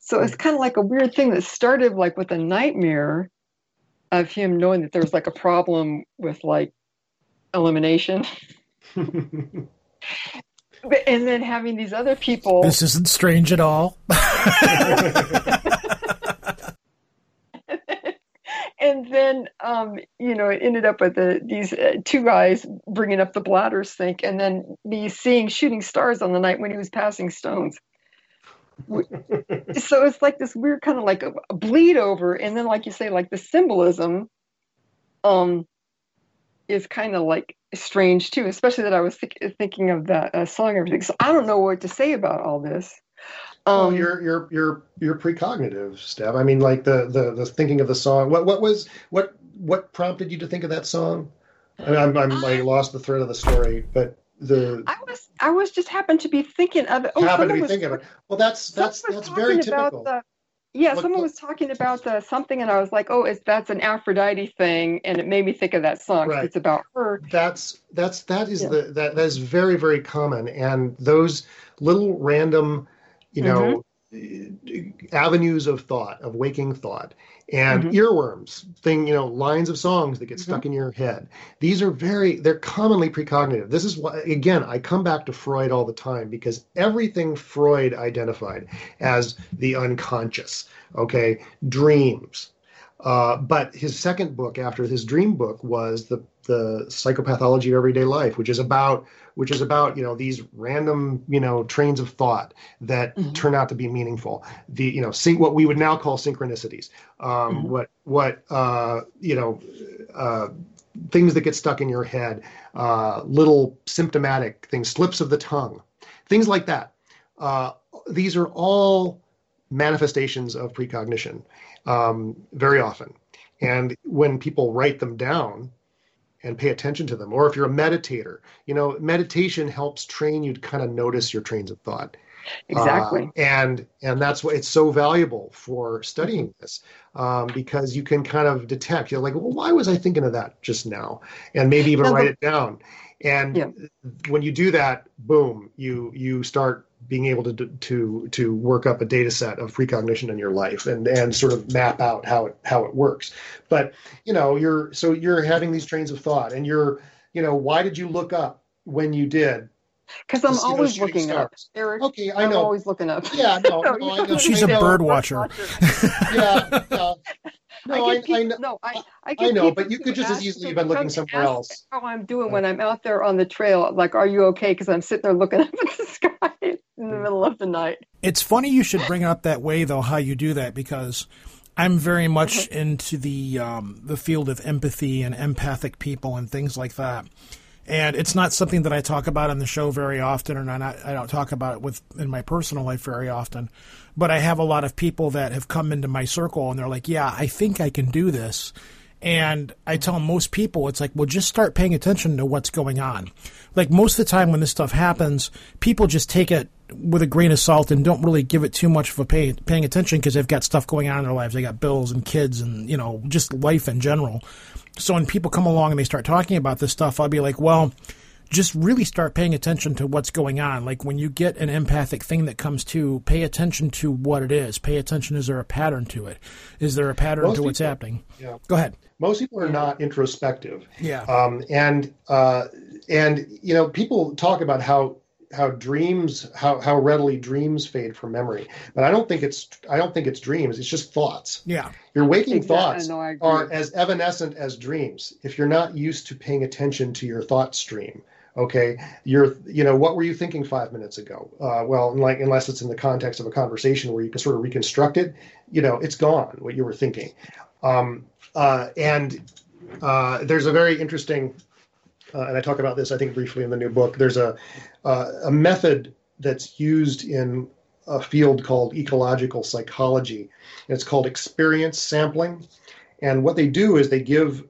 So it's kind of like a weird thing that started like with a nightmare of him knowing that there was like a problem with like elimination, but, and then having these other people. This isn't strange at all. and then um, you know it ended up with the, these uh, two guys bringing up the bladder sink and then me seeing shooting stars on the night when he was passing stones W- so it's like this weird kind of like a, a bleed over and then like you say like the symbolism um is kind of like strange too especially that i was think- thinking of that uh, song and everything so i don't know what to say about all this Well, um you're you're you're you're precognitive, Steph. I mean, like the, the the thinking of the song. What what was what what prompted you to think of that song? I mean, I'm, I'm I lost the thread of the story, but the I was I was just happened to be thinking of it. Oh, happened to be was thinking of it. Well, that's that's that's very typical. The, yeah, What- someone what- was talking about the something, and I was like, "Oh, it's that's an Aphrodite thing," and it made me think of that song. Right. It's about her. That's that's that is Yeah. the that that is very very common, and those little random, you know, mm-hmm. Avenues of thought, of waking thought, and mm-hmm. earworms, thing, you know, lines of songs that get mm-hmm. stuck in your head. These are very, they're commonly precognitive. This is why, again, I come back to Freud all the time because everything Freud identified as the unconscious, okay, dreams. Uh, but his second book after his dream book was the the psychopathology of everyday life, which is about which is about you know these random you know trains of thought that mm-hmm. turn out to be meaningful. The you know syn- what we would now call synchronicities. Um, mm-hmm. What what uh, you know. Uh, things that get stuck in your head, uh, little symptomatic things, slips of the tongue, things like that. Uh, these are all manifestations of precognition um, very often. And when people write them down, and pay attention to them. Or if you're a meditator, you know, meditation helps train you to kind of notice your trains of thought. Exactly. Uh, and and that's why it's so valuable for studying this um, because you can kind of detect. You're like, well, why was I thinking of that just now? And maybe even write it down. And yeah. when you do that, boom, you you start being able to to to work up a data set of precognition in your life and and sort of map out how it how it works but you know you're so you're having these trains of thought and you're you know why did you look up when you did because I'm always looking stars. up, Eric. Okay, I know. I'm always looking up. Yeah, no, no, I know. She's I a bird watcher. yeah, yeah. No, I, people, I, know. No, I, I, I know, but you could just as easily have been looking somewhere else. How I'm doing when I'm out there on the trail, like, are you okay? Because I'm sitting there looking up at the sky in the middle of the night. It's funny you should bring it up that way, though, how you do that, because I'm very much into the um, the field of empathy and empathic people and things like that and it's not something that I talk about on the show very often, or not, I don't talk about it with in my personal life very often. But I have a lot of people that have come into my circle, and they're like, "Yeah, I think I can do this." And I tell most people, it's like, well, just start paying attention to what's going on. Like most of the time when this stuff happens, people just take it with a grain of salt and don't really give it too much of a pay, paying attention because they've got stuff going on in their lives. They got bills and kids and, you know, just life in general. So when people come along and they start talking about this stuff, I'll be like, well, just really start paying attention to what's going on. Like when you get an empathic thing that comes to, pay attention to what it is. Pay attention. Is there a pattern to it? Is there a pattern Most to what's happening? Yeah. Go ahead. Most people are not introspective. Yeah. Um, and uh, and you know people talk about how how dreams how how readily dreams fade from memory. But i don't think it's i don't think it's dreams it's just thoughts. Yeah. Your waking exactly. thoughts no, are as evanescent as dreams. If you're not used to paying attention to your thought stream okay you're you know what were you thinking five minutes ago? Uh, well like unless it's in the context of a conversation where you can sort of reconstruct it you know it's gone what you were thinking. Um, uh, and uh, there's a very interesting uh, and I talk about this, I think, briefly in the new book. There's a uh, a method that's used in a field called ecological psychology, and it's called experience sampling. And what they do is they give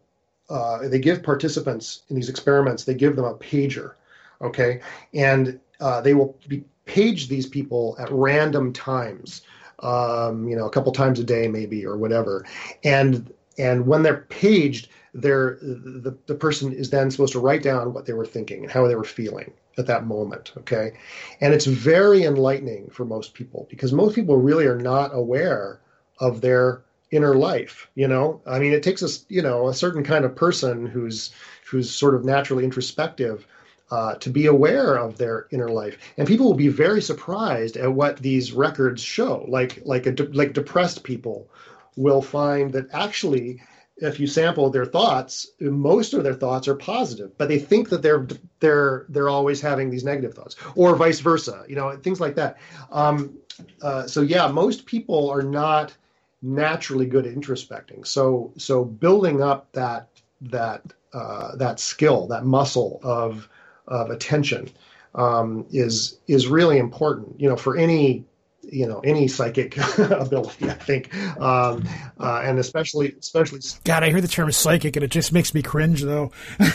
uh, they give participants in these experiments they give them a pager, okay, and uh, they will be, page these people at random times, um, you know, a couple times a day maybe or whatever, and and when they're paged they're, the, the person is then supposed to write down what they were thinking and how they were feeling at that moment. Okay. And it's very enlightening for most people because most people really are not aware of their inner life. You know, I mean, it takes us, you know, a certain kind of person who's, who's sort of naturally introspective uh, to be aware of their inner life. And people will be very surprised at what these records show. Like like a de- like depressed people will find that actually if you sample their thoughts, most of their thoughts are positive, but they think that they're they're they're always having these negative thoughts, or vice versa. You know, things like that. Um, uh, so yeah, most people are not naturally good at introspecting. So so building up that that uh, that skill, that muscle of of attention, um, is is really important. You know, for any you know any psychic ability i think. Um, uh, and especially especially god i hear the term psychic and it just makes me cringe though.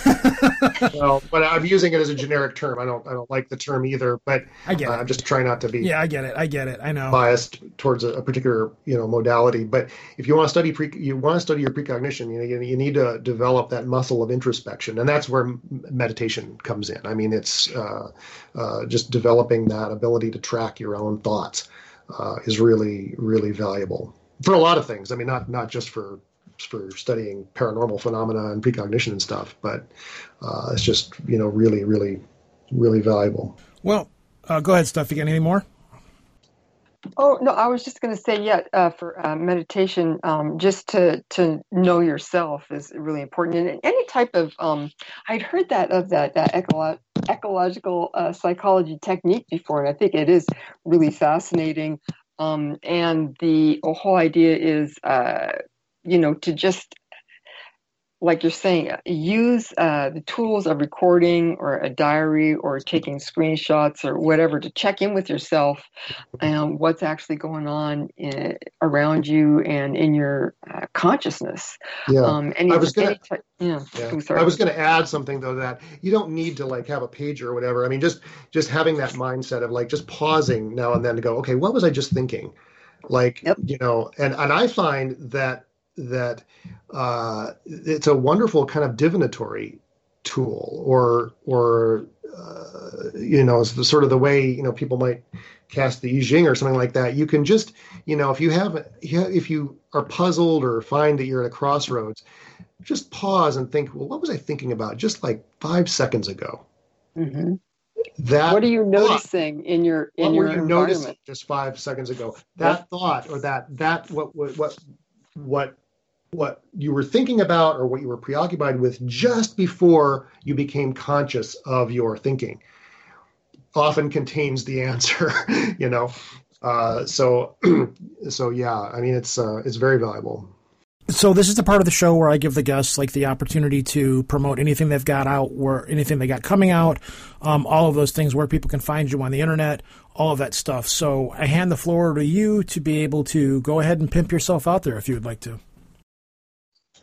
Well but i'm using it as a generic term. I don't i don't like the term either but i get uh, i'm just trying not to be yeah i get it. I get it. I know. biased towards a, a particular you know modality. But if you want to study pre you want to study your precognition you know you, you need to develop that muscle of introspection. And that's where meditation comes in. I mean it's uh, uh, just developing that ability to track your own thoughts uh, is really really valuable for a lot of things. I mean, not not just for for studying paranormal phenomena and precognition and stuff, but uh, it's just you know really really really valuable. Well, uh, go ahead, Steph. You got anything more? Oh no, I was just going to say, yeah, uh, for uh, meditation, um, just to to know yourself is really important. And any type of, um, I'd heard that of that, that ecolo- ecological uh, psychology technique before, and I think it is really fascinating. Um, and the whole idea is, uh, you know, to just like you're saying, use uh, the tools of recording or a diary or taking screenshots or whatever to check in with yourself and what's actually going on in, around you and in your uh, consciousness. Yeah, um, any, I was gonna, any t- yeah. yeah. I'm sorry. I was going to add something though that you don't need to like have a pager or whatever. I mean, just just having that mindset of like just pausing now and then to go, okay, what was I just thinking? Like Yep. you know, and and I find that that uh, it's a wonderful kind of divinatory tool or or uh, you know it's the sort of the way you know people might cast the I Ching or something like that you can just you know if you have if you are puzzled or find that you're at a crossroads just pause and think well what was I thinking about just like five seconds ago hmm that What are you thought- noticing in your in your you environment? noticing just five seconds ago? That thought or that that what what what what what you were thinking about or what you were preoccupied with just before you became conscious of your thinking often contains the answer you know uh, so so yeah i mean it's uh, it's very valuable So this is the part of the show where I give the guests like the opportunity to promote anything they've got out, or anything they got coming out, um, all of those things where people can find you on the internet, all of that stuff. So I hand the floor to you to be able to go ahead and pimp yourself out there if you would like to.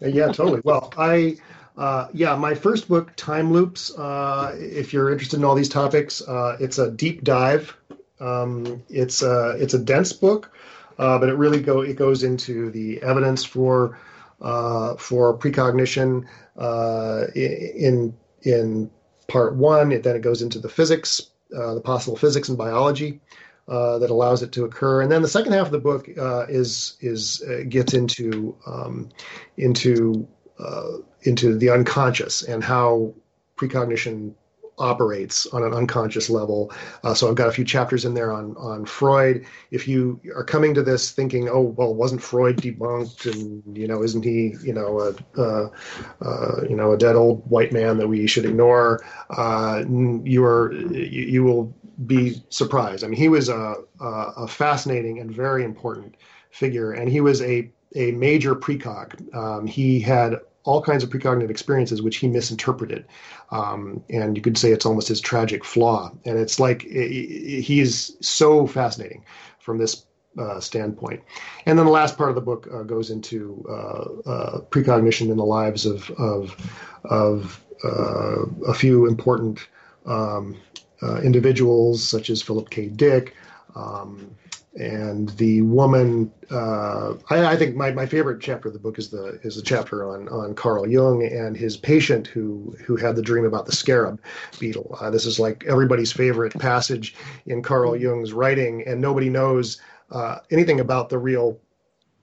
Yeah totally. Well i uh, yeah my first book time loops uh, if you're interested in all these topics uh, it's a deep dive. Um, it's a it's a dense book uh, but it really go it goes into the evidence for uh, for precognition uh, in in part one. It, then it goes into the physics the possible physics and biology uh, that allows it to occur. And then the second half of the book uh, is is uh, gets into um, into uh, into the unconscious and how precognition operates on an unconscious level. Uh, so I've got a few chapters in there on on Freud. If you are coming to this thinking, oh well, wasn't Freud debunked, and you know, isn't he you know a you know a dead old white man that we should ignore? Uh, you are you, you will be surprised. I mean, he was a, a, a fascinating and very important figure, and he was a a major precog. Um, he had all kinds of precognitive experiences which he misinterpreted, um, and you could say it's almost his tragic flaw. And it's like he's so fascinating from this uh, standpoint. And then the last part of the book uh, goes into uh, uh precognition in the lives of of, of uh, a few important um, uh, individuals, such as Philip K. Dick. Um, and the woman, I, I, think my, my favorite chapter of the book is the is the chapter on on Carl Jung and his patient who who had the dream about the scarab beetle. this is like everybody's favorite passage in Carl Jung's writing, and nobody knows uh, anything about the real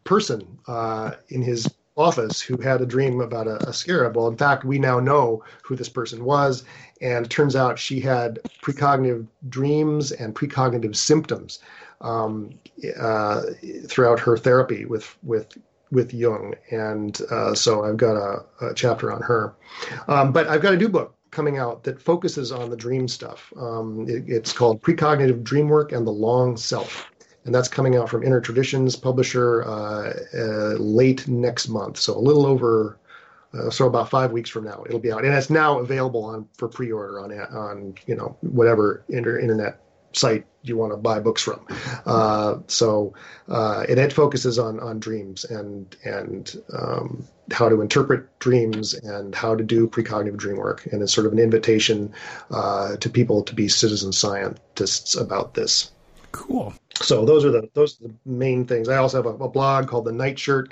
person uh, in his office who had a dream about a, a, scarab. Well, in fact, we now know who this person was, and it turns out she had precognitive dreams and precognitive symptoms um, uh, throughout her therapy with with with Jung, and uh, so I've got a, a chapter on her. Um, but I've got a new book coming out that focuses on the dream stuff. Um, it, it's called Precognitive Dreamwork and the Long Self and that's coming out from Inner Traditions publisher uh, uh, late next month. So a little over, uh, so about five weeks from now, it'll be out, and it's now available on for pre-order on on you know whatever inter- internet site you want to buy books from. Uh, so uh, and it focuses on on dreams and and um, how to interpret dreams and how to do precognitive dream work, and it's sort of an invitation uh, to people to be citizen scientists about this. Cool. So those are the those are the main things. I also have a, a blog called the Nightshirt,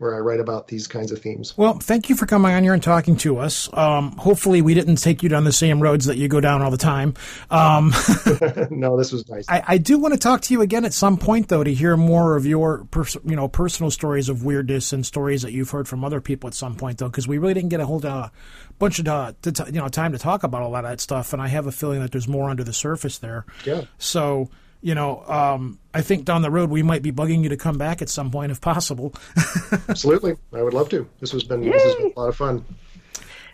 where I write about these kinds of themes. Well, thank you for coming on here and talking to us. Um, hopefully, we didn't take you down the same roads that you go down all the time. Um, no, this was nice. I, I, do want to talk to you again at some point, though, to hear more of your pers- you know personal stories of weirdness and stories that you've heard from other people at some point, though, because we really didn't get a whole uh, bunch of uh, t- you know time to talk about a lot of that stuff, and I have a feeling that there's more under the surface there. Yeah. So you know, um, I think down the road we might be bugging you to come back at some point if possible. Absolutely, I would love to. This has been this has been a lot of fun.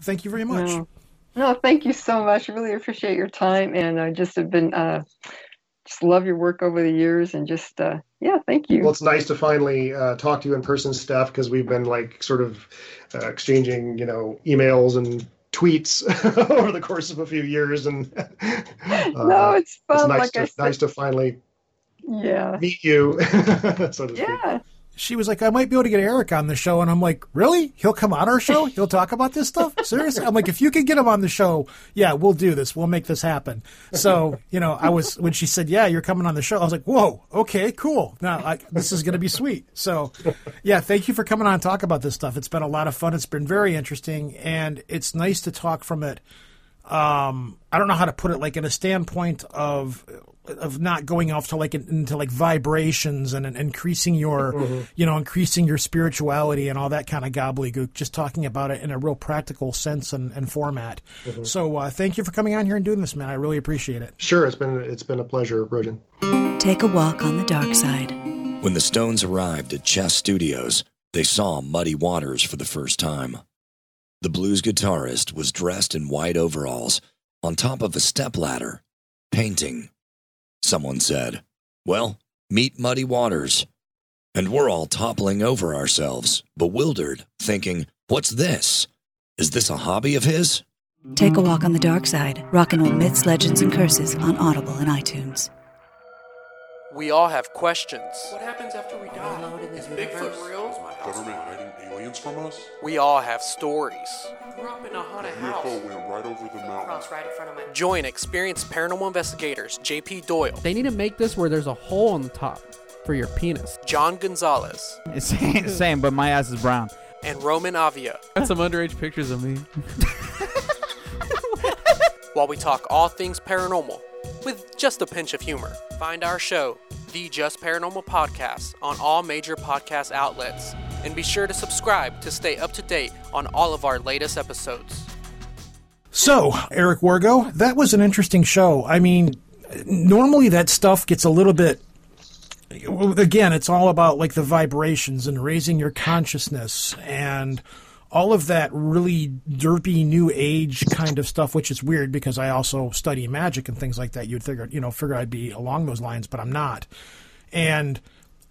Thank you very much. No, no thank you so much. I really appreciate your time, and I just have been uh, just love your work over the years, and just uh, yeah, thank you. Well, it's nice to finally uh, talk to you in person, Steph, because we've been like sort of uh, exchanging, you know, emails and tweets over the course of a few years, and uh, no, it's fun. It's nice, like to, nice to finally yeah meet you. so yeah. She was like, I might be able to get Eric on the show. And I'm like, really? He'll come on our show? He'll talk about this stuff? Seriously? I'm like, if you can get him on the show, yeah, we'll do this. We'll make this happen. So, you know, I was, when she said, yeah, you're coming on the show, I was like, whoa, okay, cool. Now, I, this is going to be sweet. So, yeah, thank you for coming on and talk about this stuff. It's been a lot of fun. It's been very interesting. And it's nice to talk from it. Um, I don't know how to put it, like in a standpoint of of not going off to like into like vibrations and, and increasing your mm-hmm. you know increasing your spirituality and all that kind of gobbledygook just talking about it in a real practical sense and, and format mm-hmm. so uh, thank you for coming on here and doing this man i really appreciate it sure it's been it's been a pleasure rogan take a walk on the dark side when the stones arrived at chess studios they saw muddy waters for the first time the blues guitarist was dressed in white overalls on top of a stepladder, painting. Someone said, Well, meet Muddy Waters. And we're all toppling over ourselves, bewildered, thinking, What's this? Is this a hobby of his? Take a walk on the dark side. Rockin' old myths, legends, and curses on Audible and iTunes. We all have questions. What happens after we die? Is Bigfoot real? Is my government hiding aliens from us? We all have stories. I grew up in a haunted a house. UFO went right over the mountain. Crossed right in front of my. Join experienced paranormal investigators JP Doyle. They need to make this where there's a hole on the top for your penis. John Gonzalez. It's the same, but my ass is brown. And Roman Avia. Got some underage pictures of me. While we talk all things paranormal with just a pinch of humor. Find our show, The Just Paranormal Podcast, on all major podcast outlets. And be sure to subscribe to stay up to date on all of our latest episodes. So, Eric Wargo, that was an interesting show. I mean, normally that stuff gets a little bit again, it's all about like the vibrations and raising your consciousness and all of that really derpy new age kind of stuff, which is weird because I also study magic and things like that. You'd figure, you know, figure I'd be along those lines, but I'm not. And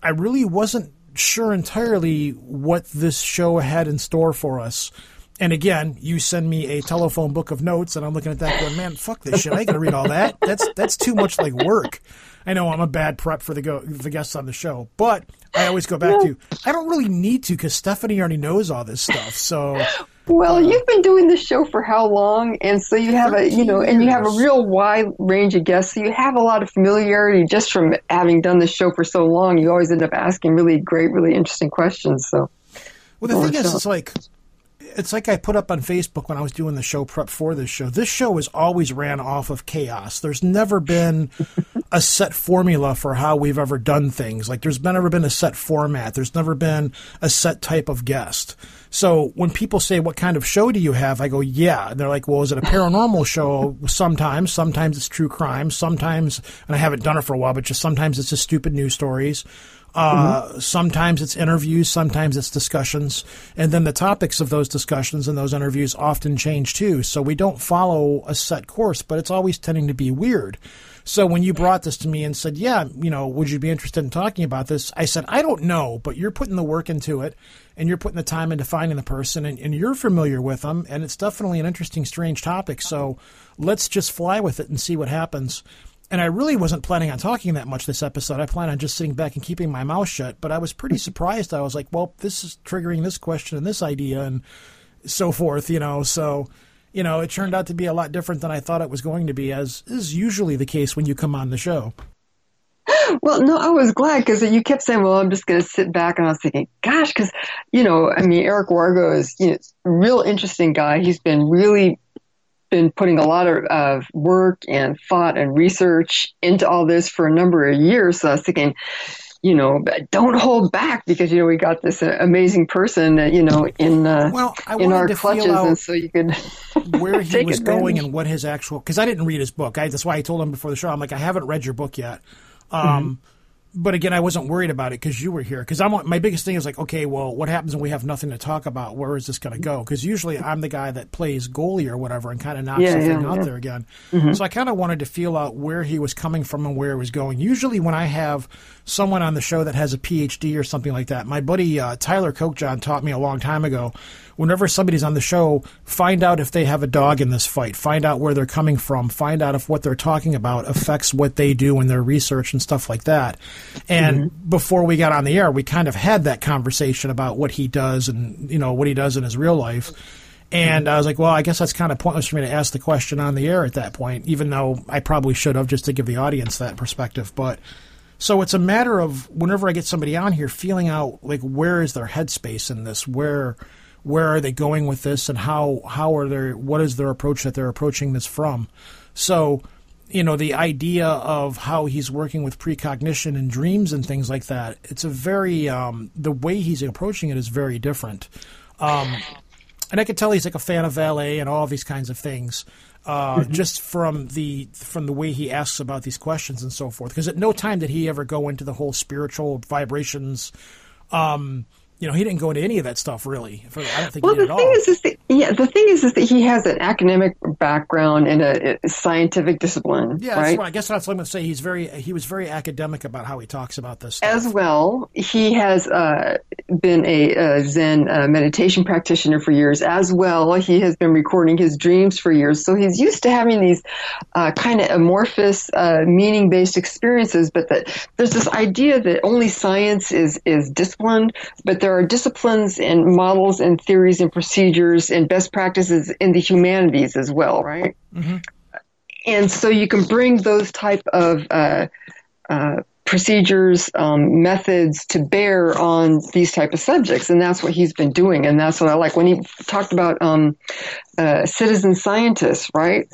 I really wasn't sure entirely what this show had in store for us. And again, you send me a telephone book of notes, and I'm looking at that going, man, fuck this shit. I got to read all that. That's that's too much like work. I know I'm a bad prep for the go the guests on the show, but I always go back to I don't really need to because Stephanie already knows all this stuff. So well, uh, you've been doing this show for how long? And so you have a, you know, and you have a real wide range of guests. So you have a lot of familiarity just from having done this show for so long. You always end up asking really great, really interesting questions. So, well, the thing is, it's like it's like I put up on Facebook when I was doing the show prep for this show. This show has always ran off of chaos. There's never been a set formula for how we've ever done things. Like there's never been a set format. There's never been a set type of guest. So when people say, "What kind of show do you have?" I go, "Yeah." And they're like, "Well, is it a paranormal show?" Sometimes, sometimes it's true crime. Sometimes, and I haven't done it for a while, but just sometimes it's just stupid news stories. Uh, mm-hmm. Sometimes it's interviews, sometimes it's discussions, and then the topics of those discussions and those interviews often change too. So we don't follow a set course, but it's always tending to be weird. So when you brought this to me and said, "Yeah, you know, would you be interested in talking about this?" I said, "I don't know, but you're putting the work into it, and you're putting the time into finding the person, and, and you're familiar with them, and it's definitely an interesting, strange topic. So let's just fly with it and see what happens." And I really wasn't planning on talking that much this episode. I plan on just sitting back and keeping my mouth shut, but I was pretty surprised. I was like, well, this is triggering this question and this idea and so forth, you know. So, you know, it turned out to be a lot different than I thought it was going to be, as is usually the case when you come on the show. Well, no, I was glad because you kept saying, "Well, I'm just going to sit back," and I was thinking, "Gosh," because you know, I mean, Eric Wargo is you know, a real interesting guy. He's been really been putting a lot of, of work and thought and research into all this for a number of years. So I was thinking, you know, don't hold back because you know we got this uh, amazing person, uh, you know, in uh, well, I in our clutches, and so you could where he take was going and what his actual because I didn't read his book. I, that's why I told him before the show. I'm like, I haven't read your book yet. Um, Mm-hmm. But again, I wasn't worried about it because you were here. Because I'm my biggest thing is like, okay, well, what happens when we have nothing to talk about? Where is this going to go? Because usually I'm the guy that plays goalie or whatever and kind of knocks Yeah, the thing yeah, out there again. Mhm. So I kind of wanted to feel out where he was coming from and where he was going. Usually when I have someone on the show that has a PhD or something like that, my buddy uh, Tyler Kokjohn taught me a long time ago. Whenever somebody's on the show, find out if they have a dog in this fight. Find out where they're coming from. Find out if what they're talking about affects what they do in their research and stuff like that. And mm-hmm. before we got on the air, we kind of had that conversation about what he does and you know what he does in his real life. And mm-hmm. I was like, well, I guess that's kind of pointless for me to ask the question on the air at that point, even though I probably should have just to give the audience that perspective. But so it's a matter of whenever I get somebody on here, feeling out like where is their headspace in this, where where are they going with this, and how how are their what is their approach that they're approaching this from. So you know the idea of how he's working with precognition and dreams and things like that. It's a very um, the way he's approaching it is very different. Um, and I could tell he's like a fan of Vallée and all these kinds of things, uh, just from the from the way he asks about these questions and so forth. Because at no time did he ever go into the whole spiritual vibrations. Um, you know, he didn't go into any of that stuff really. For, I don't think Well, he did the thing is, is that, yeah, the thing is, is that he has an academic background in a, a scientific discipline, yeah, that's right? I guess that's what I'm going to say. He's very he was very academic about how he talks about this. Stuff. As well, he has uh, been a, uh Zen uh, meditation practitioner for years. As well, he has been recording his dreams for years. So he's used to having these uh, kind of amorphous, uh, meaning-based experiences. But that there's this idea that only science is is disciplined, but there are disciplines and models and theories and procedures and best practices in the humanities as well, right? Mm-hmm. and so you can bring those type of uh, uh, procedures, um, methods to bear on these type of subjects, and that's what he's been doing, and that's what I like when he talked about um, uh, citizen scientists, right?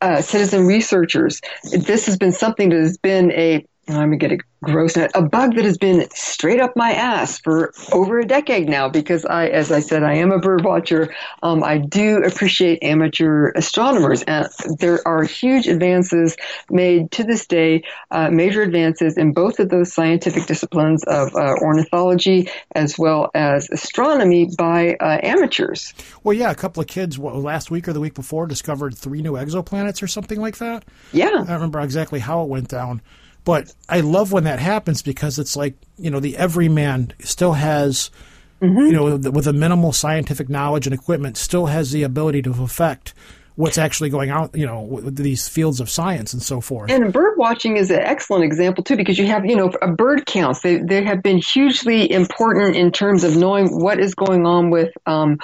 Uh, citizen researchers. This has been something that has been a I'm gonna get a gross a bug that has been straight up my ass for over a decade now because I, as I said, I am a bird watcher. Um, I do appreciate amateur astronomers, and there are huge advances made to this day, uh, major advances in both of those scientific disciplines of uh, ornithology as well as astronomy by uh, amateurs. Well, yeah, a couple of kids what, last week or the week before discovered three new exoplanets or something like that. Yeah. I don't remember exactly how it went down. But I love when that happens because it's like, you know, the everyman still has, you know, with a minimal scientific knowledge and equipment, still has the ability to affect what's actually going on, you know, with these fields of science and so forth. And bird watching is an excellent example too, because you have, you know, a bird counts. They they have been hugely important in terms of knowing what is going on with um,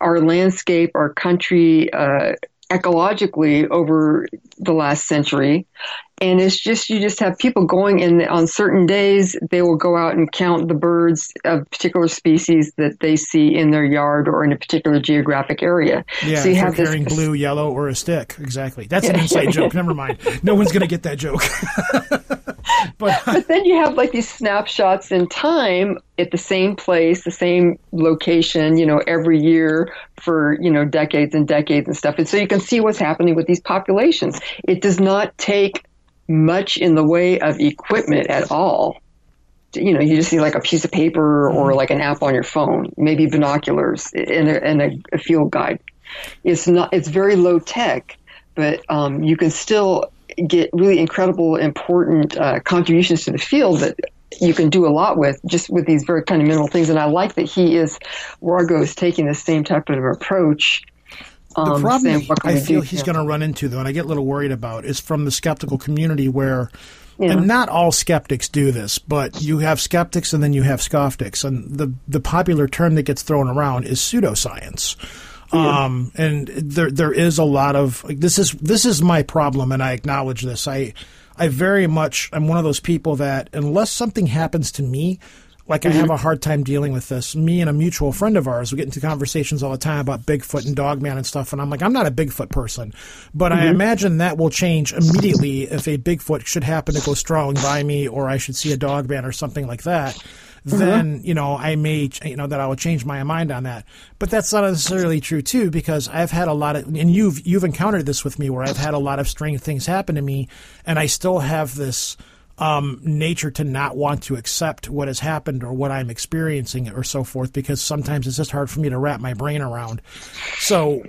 our landscape, our country, uh, ecologically over the last century. And it's just you just have people going in on certain days. They will go out and count the birds of particular species that they see in their yard or in a particular geographic area. Yeah, so you have they're this carrying blue, yellow, or a stick. Exactly. That's an inside joke. Never mind. No one's going to get that joke. but then you have like these snapshots in time at the same place, the same location, you know, every year for, you know, decades and decades and stuff. And so you can see what's happening with these populations. It does not take much in the way of equipment at all. You know, you just need like a piece of paper or like an app on your phone, maybe binoculars and a, and a, a field guide. It's not, it's very low tech, but um, you can still get really incredible, important uh, contributions to the field that you can do a lot with just with these very kind of minimal things. And I like that he is, Wargo is taking the same type of approach. The Um, problem saying, what I feel he's going to run into, though, and I get a little worried about, is from the skeptical community where, Yeah. and not all skeptics do this, but you have skeptics and then you have scofftics, and the the popular term that gets thrown around is pseudoscience. Um, and there there is a lot of like, this is this is my problem, and I acknowledge this. I I very much I'm one of those people that unless something happens to me, like I have a hard time dealing with this. Me and a mutual friend of ours, we get into conversations all the time about Bigfoot and Dogman and stuff, and I'm like, I'm not a Bigfoot person, but I mm-hmm. imagine that will change immediately if a Bigfoot should happen to go strolling by me, or I should see a Dogman or something like that. Mm-hmm. Then you know I may you know that I will change my mind on that, but that's not necessarily true too because I've had a lot of and you've you've encountered this with me where I've had a lot of strange things happen to me, and I still have this um, nature to not want to accept what has happened or what I'm experiencing or so forth because sometimes it's just hard for me to wrap my brain around. So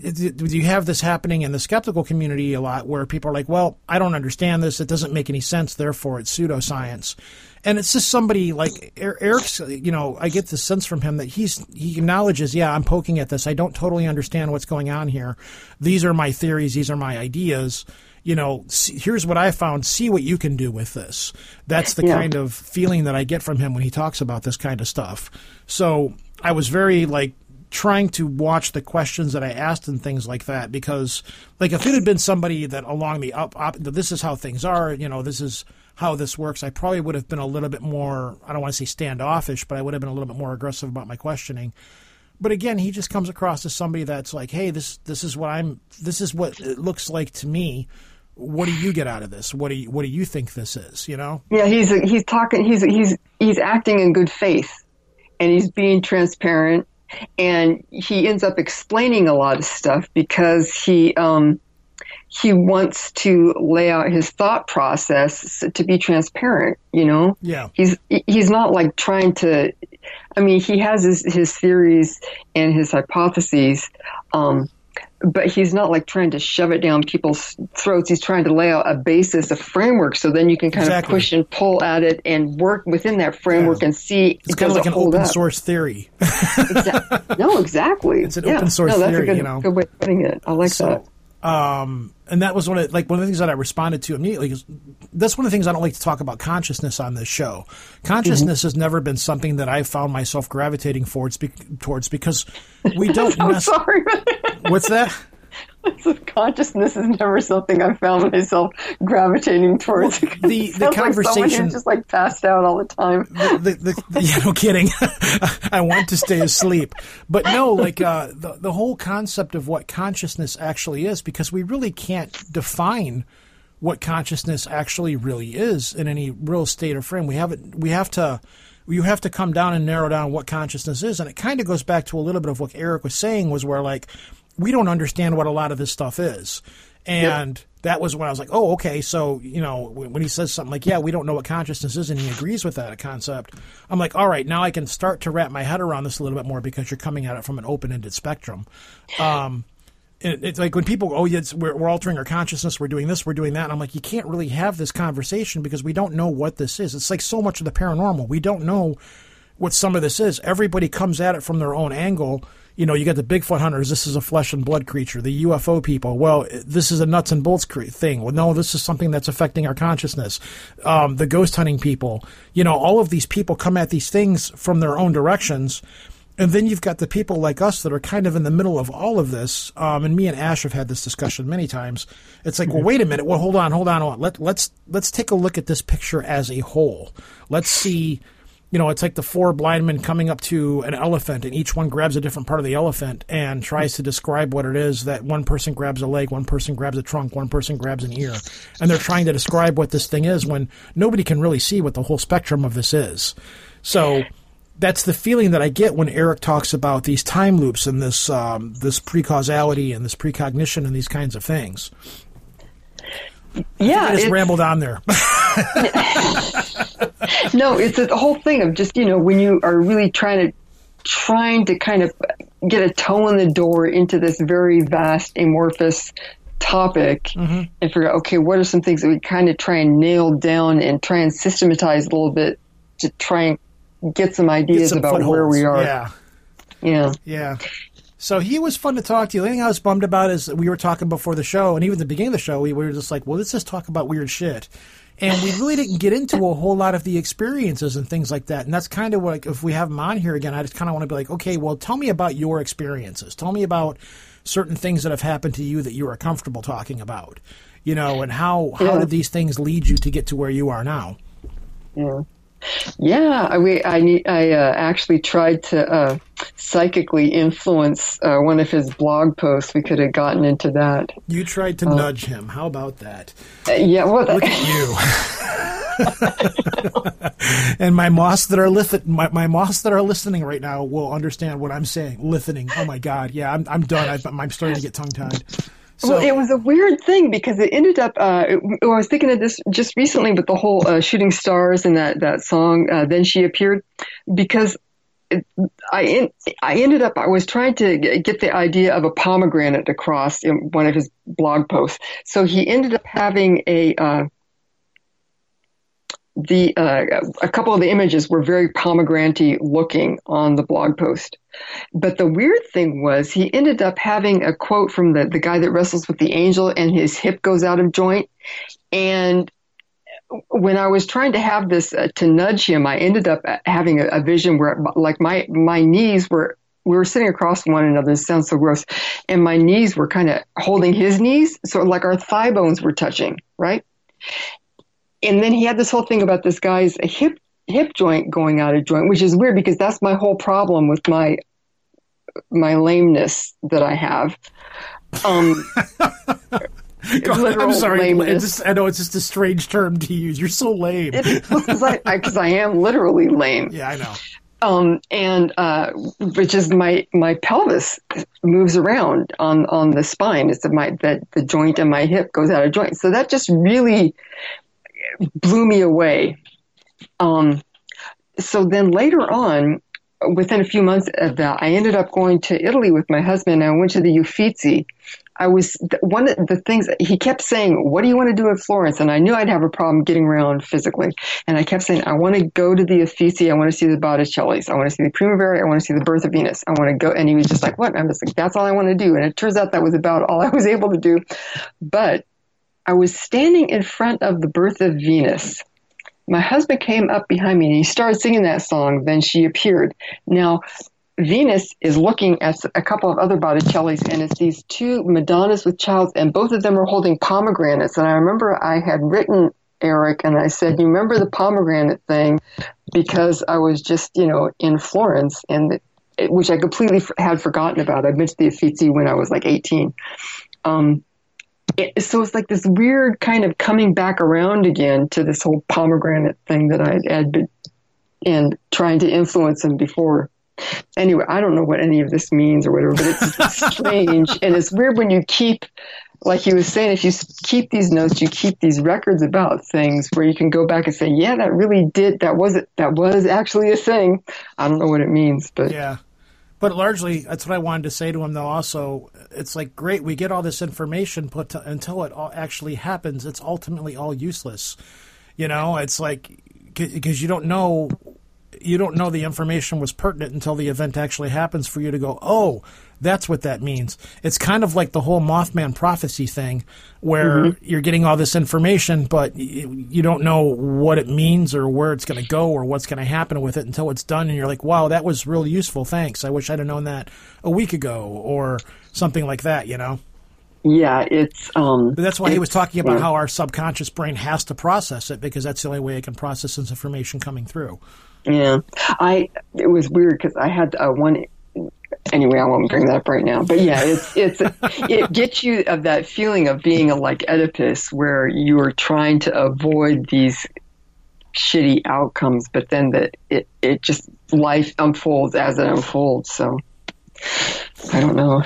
you have this happening in the skeptical community a lot where people are like, well, I don't understand this. It doesn't make any sense. Therefore, it's pseudoscience. And it's just somebody like Er- Eric's, you know, I get the sense from him that he's, he acknowledges, yeah, I'm poking at this. I don't totally understand what's going on here. These are my theories. These are my ideas. You know, see, here's what I found. See what you can do with this. That's the Yeah. kind of feeling that I get from him when he talks about this kind of stuff. So I was very like trying to watch the questions that I asked and things like that because like if it had been somebody that along the up, up this is how things are, you know, this is how this works, I probably would have been a little bit more I don't want to say standoffish, but I would have been a little bit more aggressive about my questioning. But again, he just comes across as somebody that's like, "Hey, this this is what I'm this is what it looks like to me. What do you get out of this? What do you what do you think this is, you know?" Yeah, he's he's talking. He's he's he's acting in good faith, and he's being transparent, and he ends up explaining a lot of stuff because he um he wants to lay out his thought process to be transparent. You know, Yeah. he's he's not like trying to. I mean, he has his his theories and his hypotheses. Um, but he's not like trying to shove it down people's throats. He's trying to lay out a basis, a framework, so then you can kind Exactly. of push and pull at it and work within that framework and see. It's kind of like an open up. source theory. No, exactly. It's an Yeah. open source no, that's theory, a good, you know. good way of putting it. I like that. Um, and that was one of like one of the things that I responded to immediately. that's one of the things I don't like to talk about consciousness on this show. Consciousness Mm-hmm. has never been something that I found myself gravitating towards, towards because we don't. I'm nec- sorry. What's that? Consciousness is never something I found myself gravitating towards. the- the Sounds like conversation- just like passed out all the time. the, the, the, yeah, no kidding. I want to stay asleep, but no, like uh, the the whole concept of what consciousness actually is, because we really can't define what consciousness actually really is in any real state or frame. We haven't. We have to. You have to come down and narrow down what consciousness is, and it kind of goes back to a little bit of what Eric was saying, was where like we don't understand what a lot of this stuff is, and that was when I was like, oh, okay. So, you know, when he says something like, yeah, we don't know what consciousness is, and he agrees with that concept, I'm like, all right, now I can start to wrap my head around this a little bit more because you're coming at it from an open ended spectrum. Um, it's like when people go, oh, yeah, it's, we're, we're altering our consciousness, we're doing this, we're doing that. And I'm like, you can't really have this conversation because we don't know what this is. It's like so much of the paranormal. We don't know what some of this is. Everybody comes at it from their own angle. You know, you got the Bigfoot hunters. This is a flesh and blood creature. The UFO people. Well, this is a nuts and bolts cre- thing. Well, no, this is something that's affecting our consciousness. Um, the ghost hunting people. You know, all of these people come at these things from their own directions. And then you've got the people like us that are kind of in the middle of all of this. Um, and me and Ash have had this discussion many times. It's like, well, wait a minute. Well, hold on, hold on, hold on. Let, let's let's take a look at this picture as a whole. Let's see. You know, it's like the four blind men coming up to an elephant, and each one grabs a different part of the elephant and tries to describe what it is. That one person grabs a leg, one person grabs a trunk, one person grabs an ear, and they're trying to describe what this thing is when nobody can really see what the whole spectrum of this is. So that's the feeling that I get when Eric talks about these time loops and this um, this precausality and this precognition and these kinds of things. Yeah, I just it's- rambled on there. no, it's the whole thing of just you know when you are really trying to trying to kind of get a toe in the door into this very vast amorphous topic Mm-hmm. and figure out okay what are some things that we kind of try and nail down and try and systematize a little bit to try and get some Get ideas some about where we are Yeah. yeah Yeah. So he was fun to talk to. The only thing I was bummed about is we were talking before the show, and even at the beginning of the show, we were just like, well, let's just talk about weird shit. And we really didn't get into a whole lot of the experiences and things like that. And that's kind of what, like, if we have him on here again, I just kind of want to be like, okay, well, tell me about your experiences. Tell me about certain things that have happened to you that you are comfortable talking about. you know, and how how did these things lead you to get to where you are now? Yeah. Yeah, I, we, I, I uh, actually tried to uh, psychically influence uh, one of his blog posts. We could have gotten into that. You tried to nudge him. How about that? Uh, yeah, well, Look at you. and my moths that are listen, my, my moths that are listening right now will understand what I'm saying. Listening. Oh my God. Yeah, I'm I'm done. I, I'm starting to get tongue tied. So well, it was a weird thing because it ended up. Uh, it- I was thinking of this just recently with the whole uh, "Shooting Stars" and that that song. Uh, then she appeared because I en- I ended up. I was trying to get the idea of a pomegranate across in one of his blog posts. So he ended up having a. Uh, the uh, a couple of the images were very pomegranate looking on the blog post. But the weird thing was he ended up having a quote from the, the guy that wrestles with the angel and his hip goes out of joint. And when I was trying to have this uh, to nudge him, I ended up having a, a vision where like my, my knees were, we were sitting across one another. This sounds so gross. And my knees were kind of holding his knees. So like our thigh bones were touching, right? And then he had this whole thing about this guy's hip hip joint going out of joint, which is weird because that's my whole problem with my my lameness that I have. Um, literal I'm sorry. lameness. Just, I know it's just a strange term to use. You're so lame. because I, I, I am literally lame. yeah, I know. Um, and uh, which is my my pelvis moves around on on the spine. It's my that the joint in my hip goes out of joint. So that just really blew me away. Um, so then later on, within a few months of that, I ended up going to Italy with my husband. And I went to the Uffizi. I was one of the things he kept saying, "What do you want to do in Florence?" And I knew I'd have a problem getting around physically. And I kept saying, "I want to go to the Uffizi. I want to see the Botticellis. I want to see the Primavera. I want to see the Birth of Venus. I want to go." And he was just like, "What?" And I'm just like, "That's all I want to do." And it turns out that was about all I was able to do. But I was standing in front of the Birth of Venus. My husband came up behind me and he started singing that song. Then she appeared. Now, Venus is looking at a couple of other Botticellis, and it's these two Madonnas with childs, and both of them are holding pomegranates. And I remember I had written Eric, and I said, "You remember the pomegranate thing?" Because I was just, you know, in Florence, and it, which I completely f- had forgotten about. I'd been to the Uffizi when I was like 18. Um, it, so it's like this weird kind of coming back around again to this whole pomegranate thing that I had been and trying to influence him before. Anyway, I don't know what any of this means or whatever, but it's strange and it's weird when you keep, like he was saying, if you keep these notes, you keep these records about things where you can go back and say, yeah, that really did, that was it, that was actually a thing. I don't know what it means, but Yeah. But largely, that's what I wanted to say to him, though. Also, it's like, great, we get all this information, but to, until it all actually happens, it's ultimately all useless. You know, it's like, because you don't know. You don't know the information was pertinent until the event actually happens for you to go, oh, that's what that means. It's kind of like the whole Mothman prophecy thing, where Mhm. you're getting all this information, but you, you don't know what it means or where it's going to go or what's going to happen with it until it's done. And you're like, wow, that was really useful. Thanks. I wish I'd have known that a week ago or something like that, you know? yeah, it's, um, But that's why he was talking about yeah. how our subconscious brain has to process it because that's the only way it can process this information coming through. Yeah, I it was weird because I had uh, one. Anyway, I won't bring that up right now. But yeah, it's it's it gets you of that feeling of being a like Oedipus, where you are trying to avoid these shitty outcomes, but then that it it just life unfolds as it unfolds. So I don't know.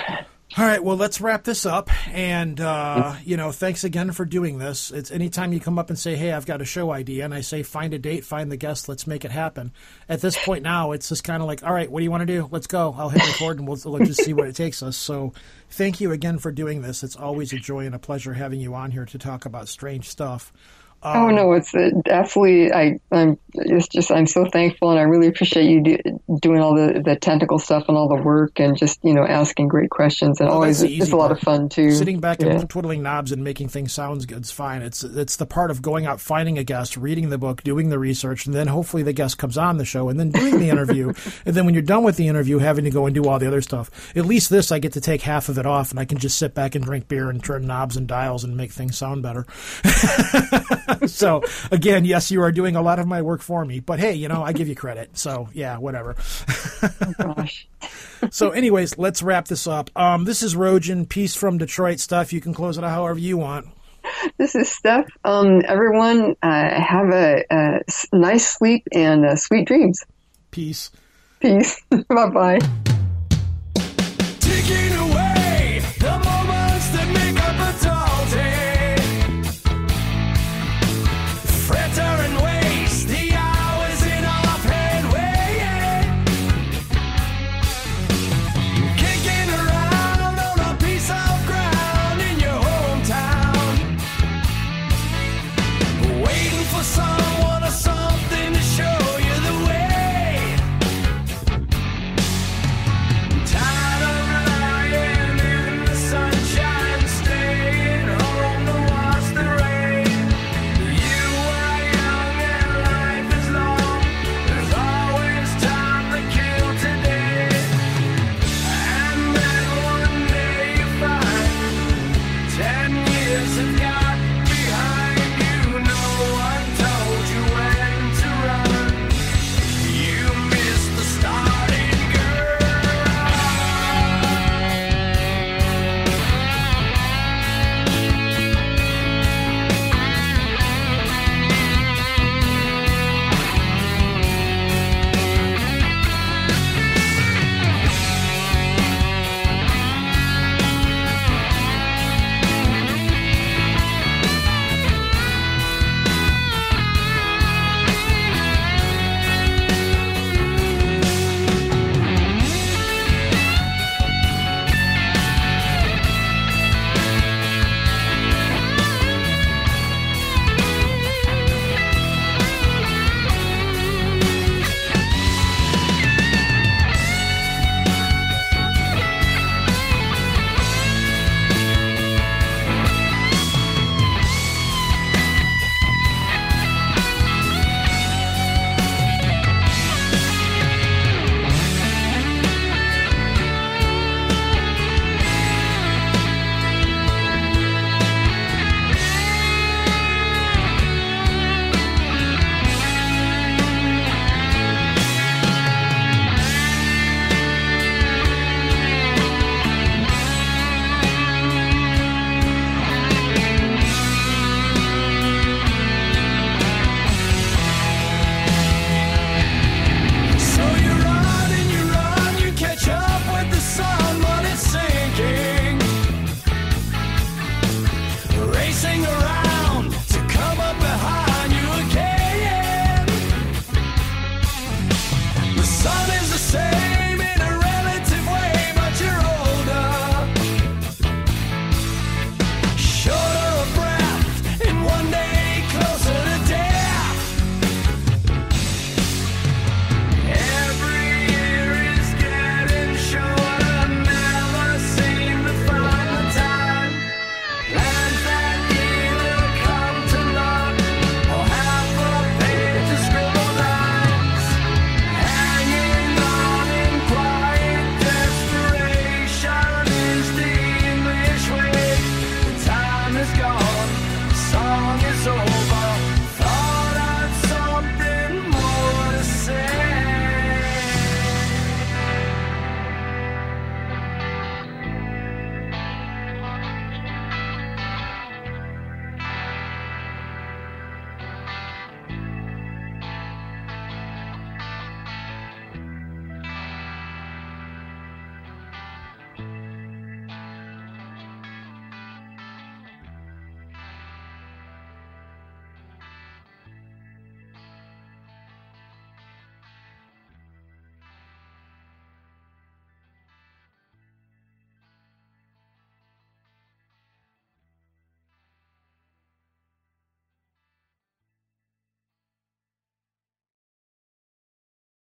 All right, well, let's wrap this up. And, uh, you know, thanks again for doing this. It's anytime you come up and say, hey, I've got a show idea, and I say, find a date, find the guest, let's make it happen. At this point now, it's just kind of like, all right, what do you want to do? Let's go. I'll hit record and we'll, we'll just see where it takes us. So thank you again for doing this. It's always a joy and a pleasure having you on here to talk about strange stuff. Oh no, it's uh, absolutely. I, I'm it's just I'm so thankful, and I really appreciate you do, doing all the, the technical stuff and all the work, and just you know asking great questions, and Well, always it's easy a lot of fun too. Sitting back Yeah. and twiddling knobs and making things sound good is fine. It's it's the part of going out, finding a guest, reading the book, doing the research, and then hopefully the guest comes on the show, and then doing the interview, and then when you're done with the interview, having to go and do all the other stuff. At least this, I get to take half of it off, and I can just sit back and drink beer and turn knobs and dials and make things sound better. so again, yes, you are doing a lot of my work for me, but hey, you know, I give you credit. So yeah, whatever. Gosh. so anyways, let's wrap this up. Um, this is Rojan, Peace from Detroit stuff. You can close it out however you want. This is Steph. Um, everyone, uh, have a nice sleep and uh, sweet dreams. Peace. Peace. bye bye.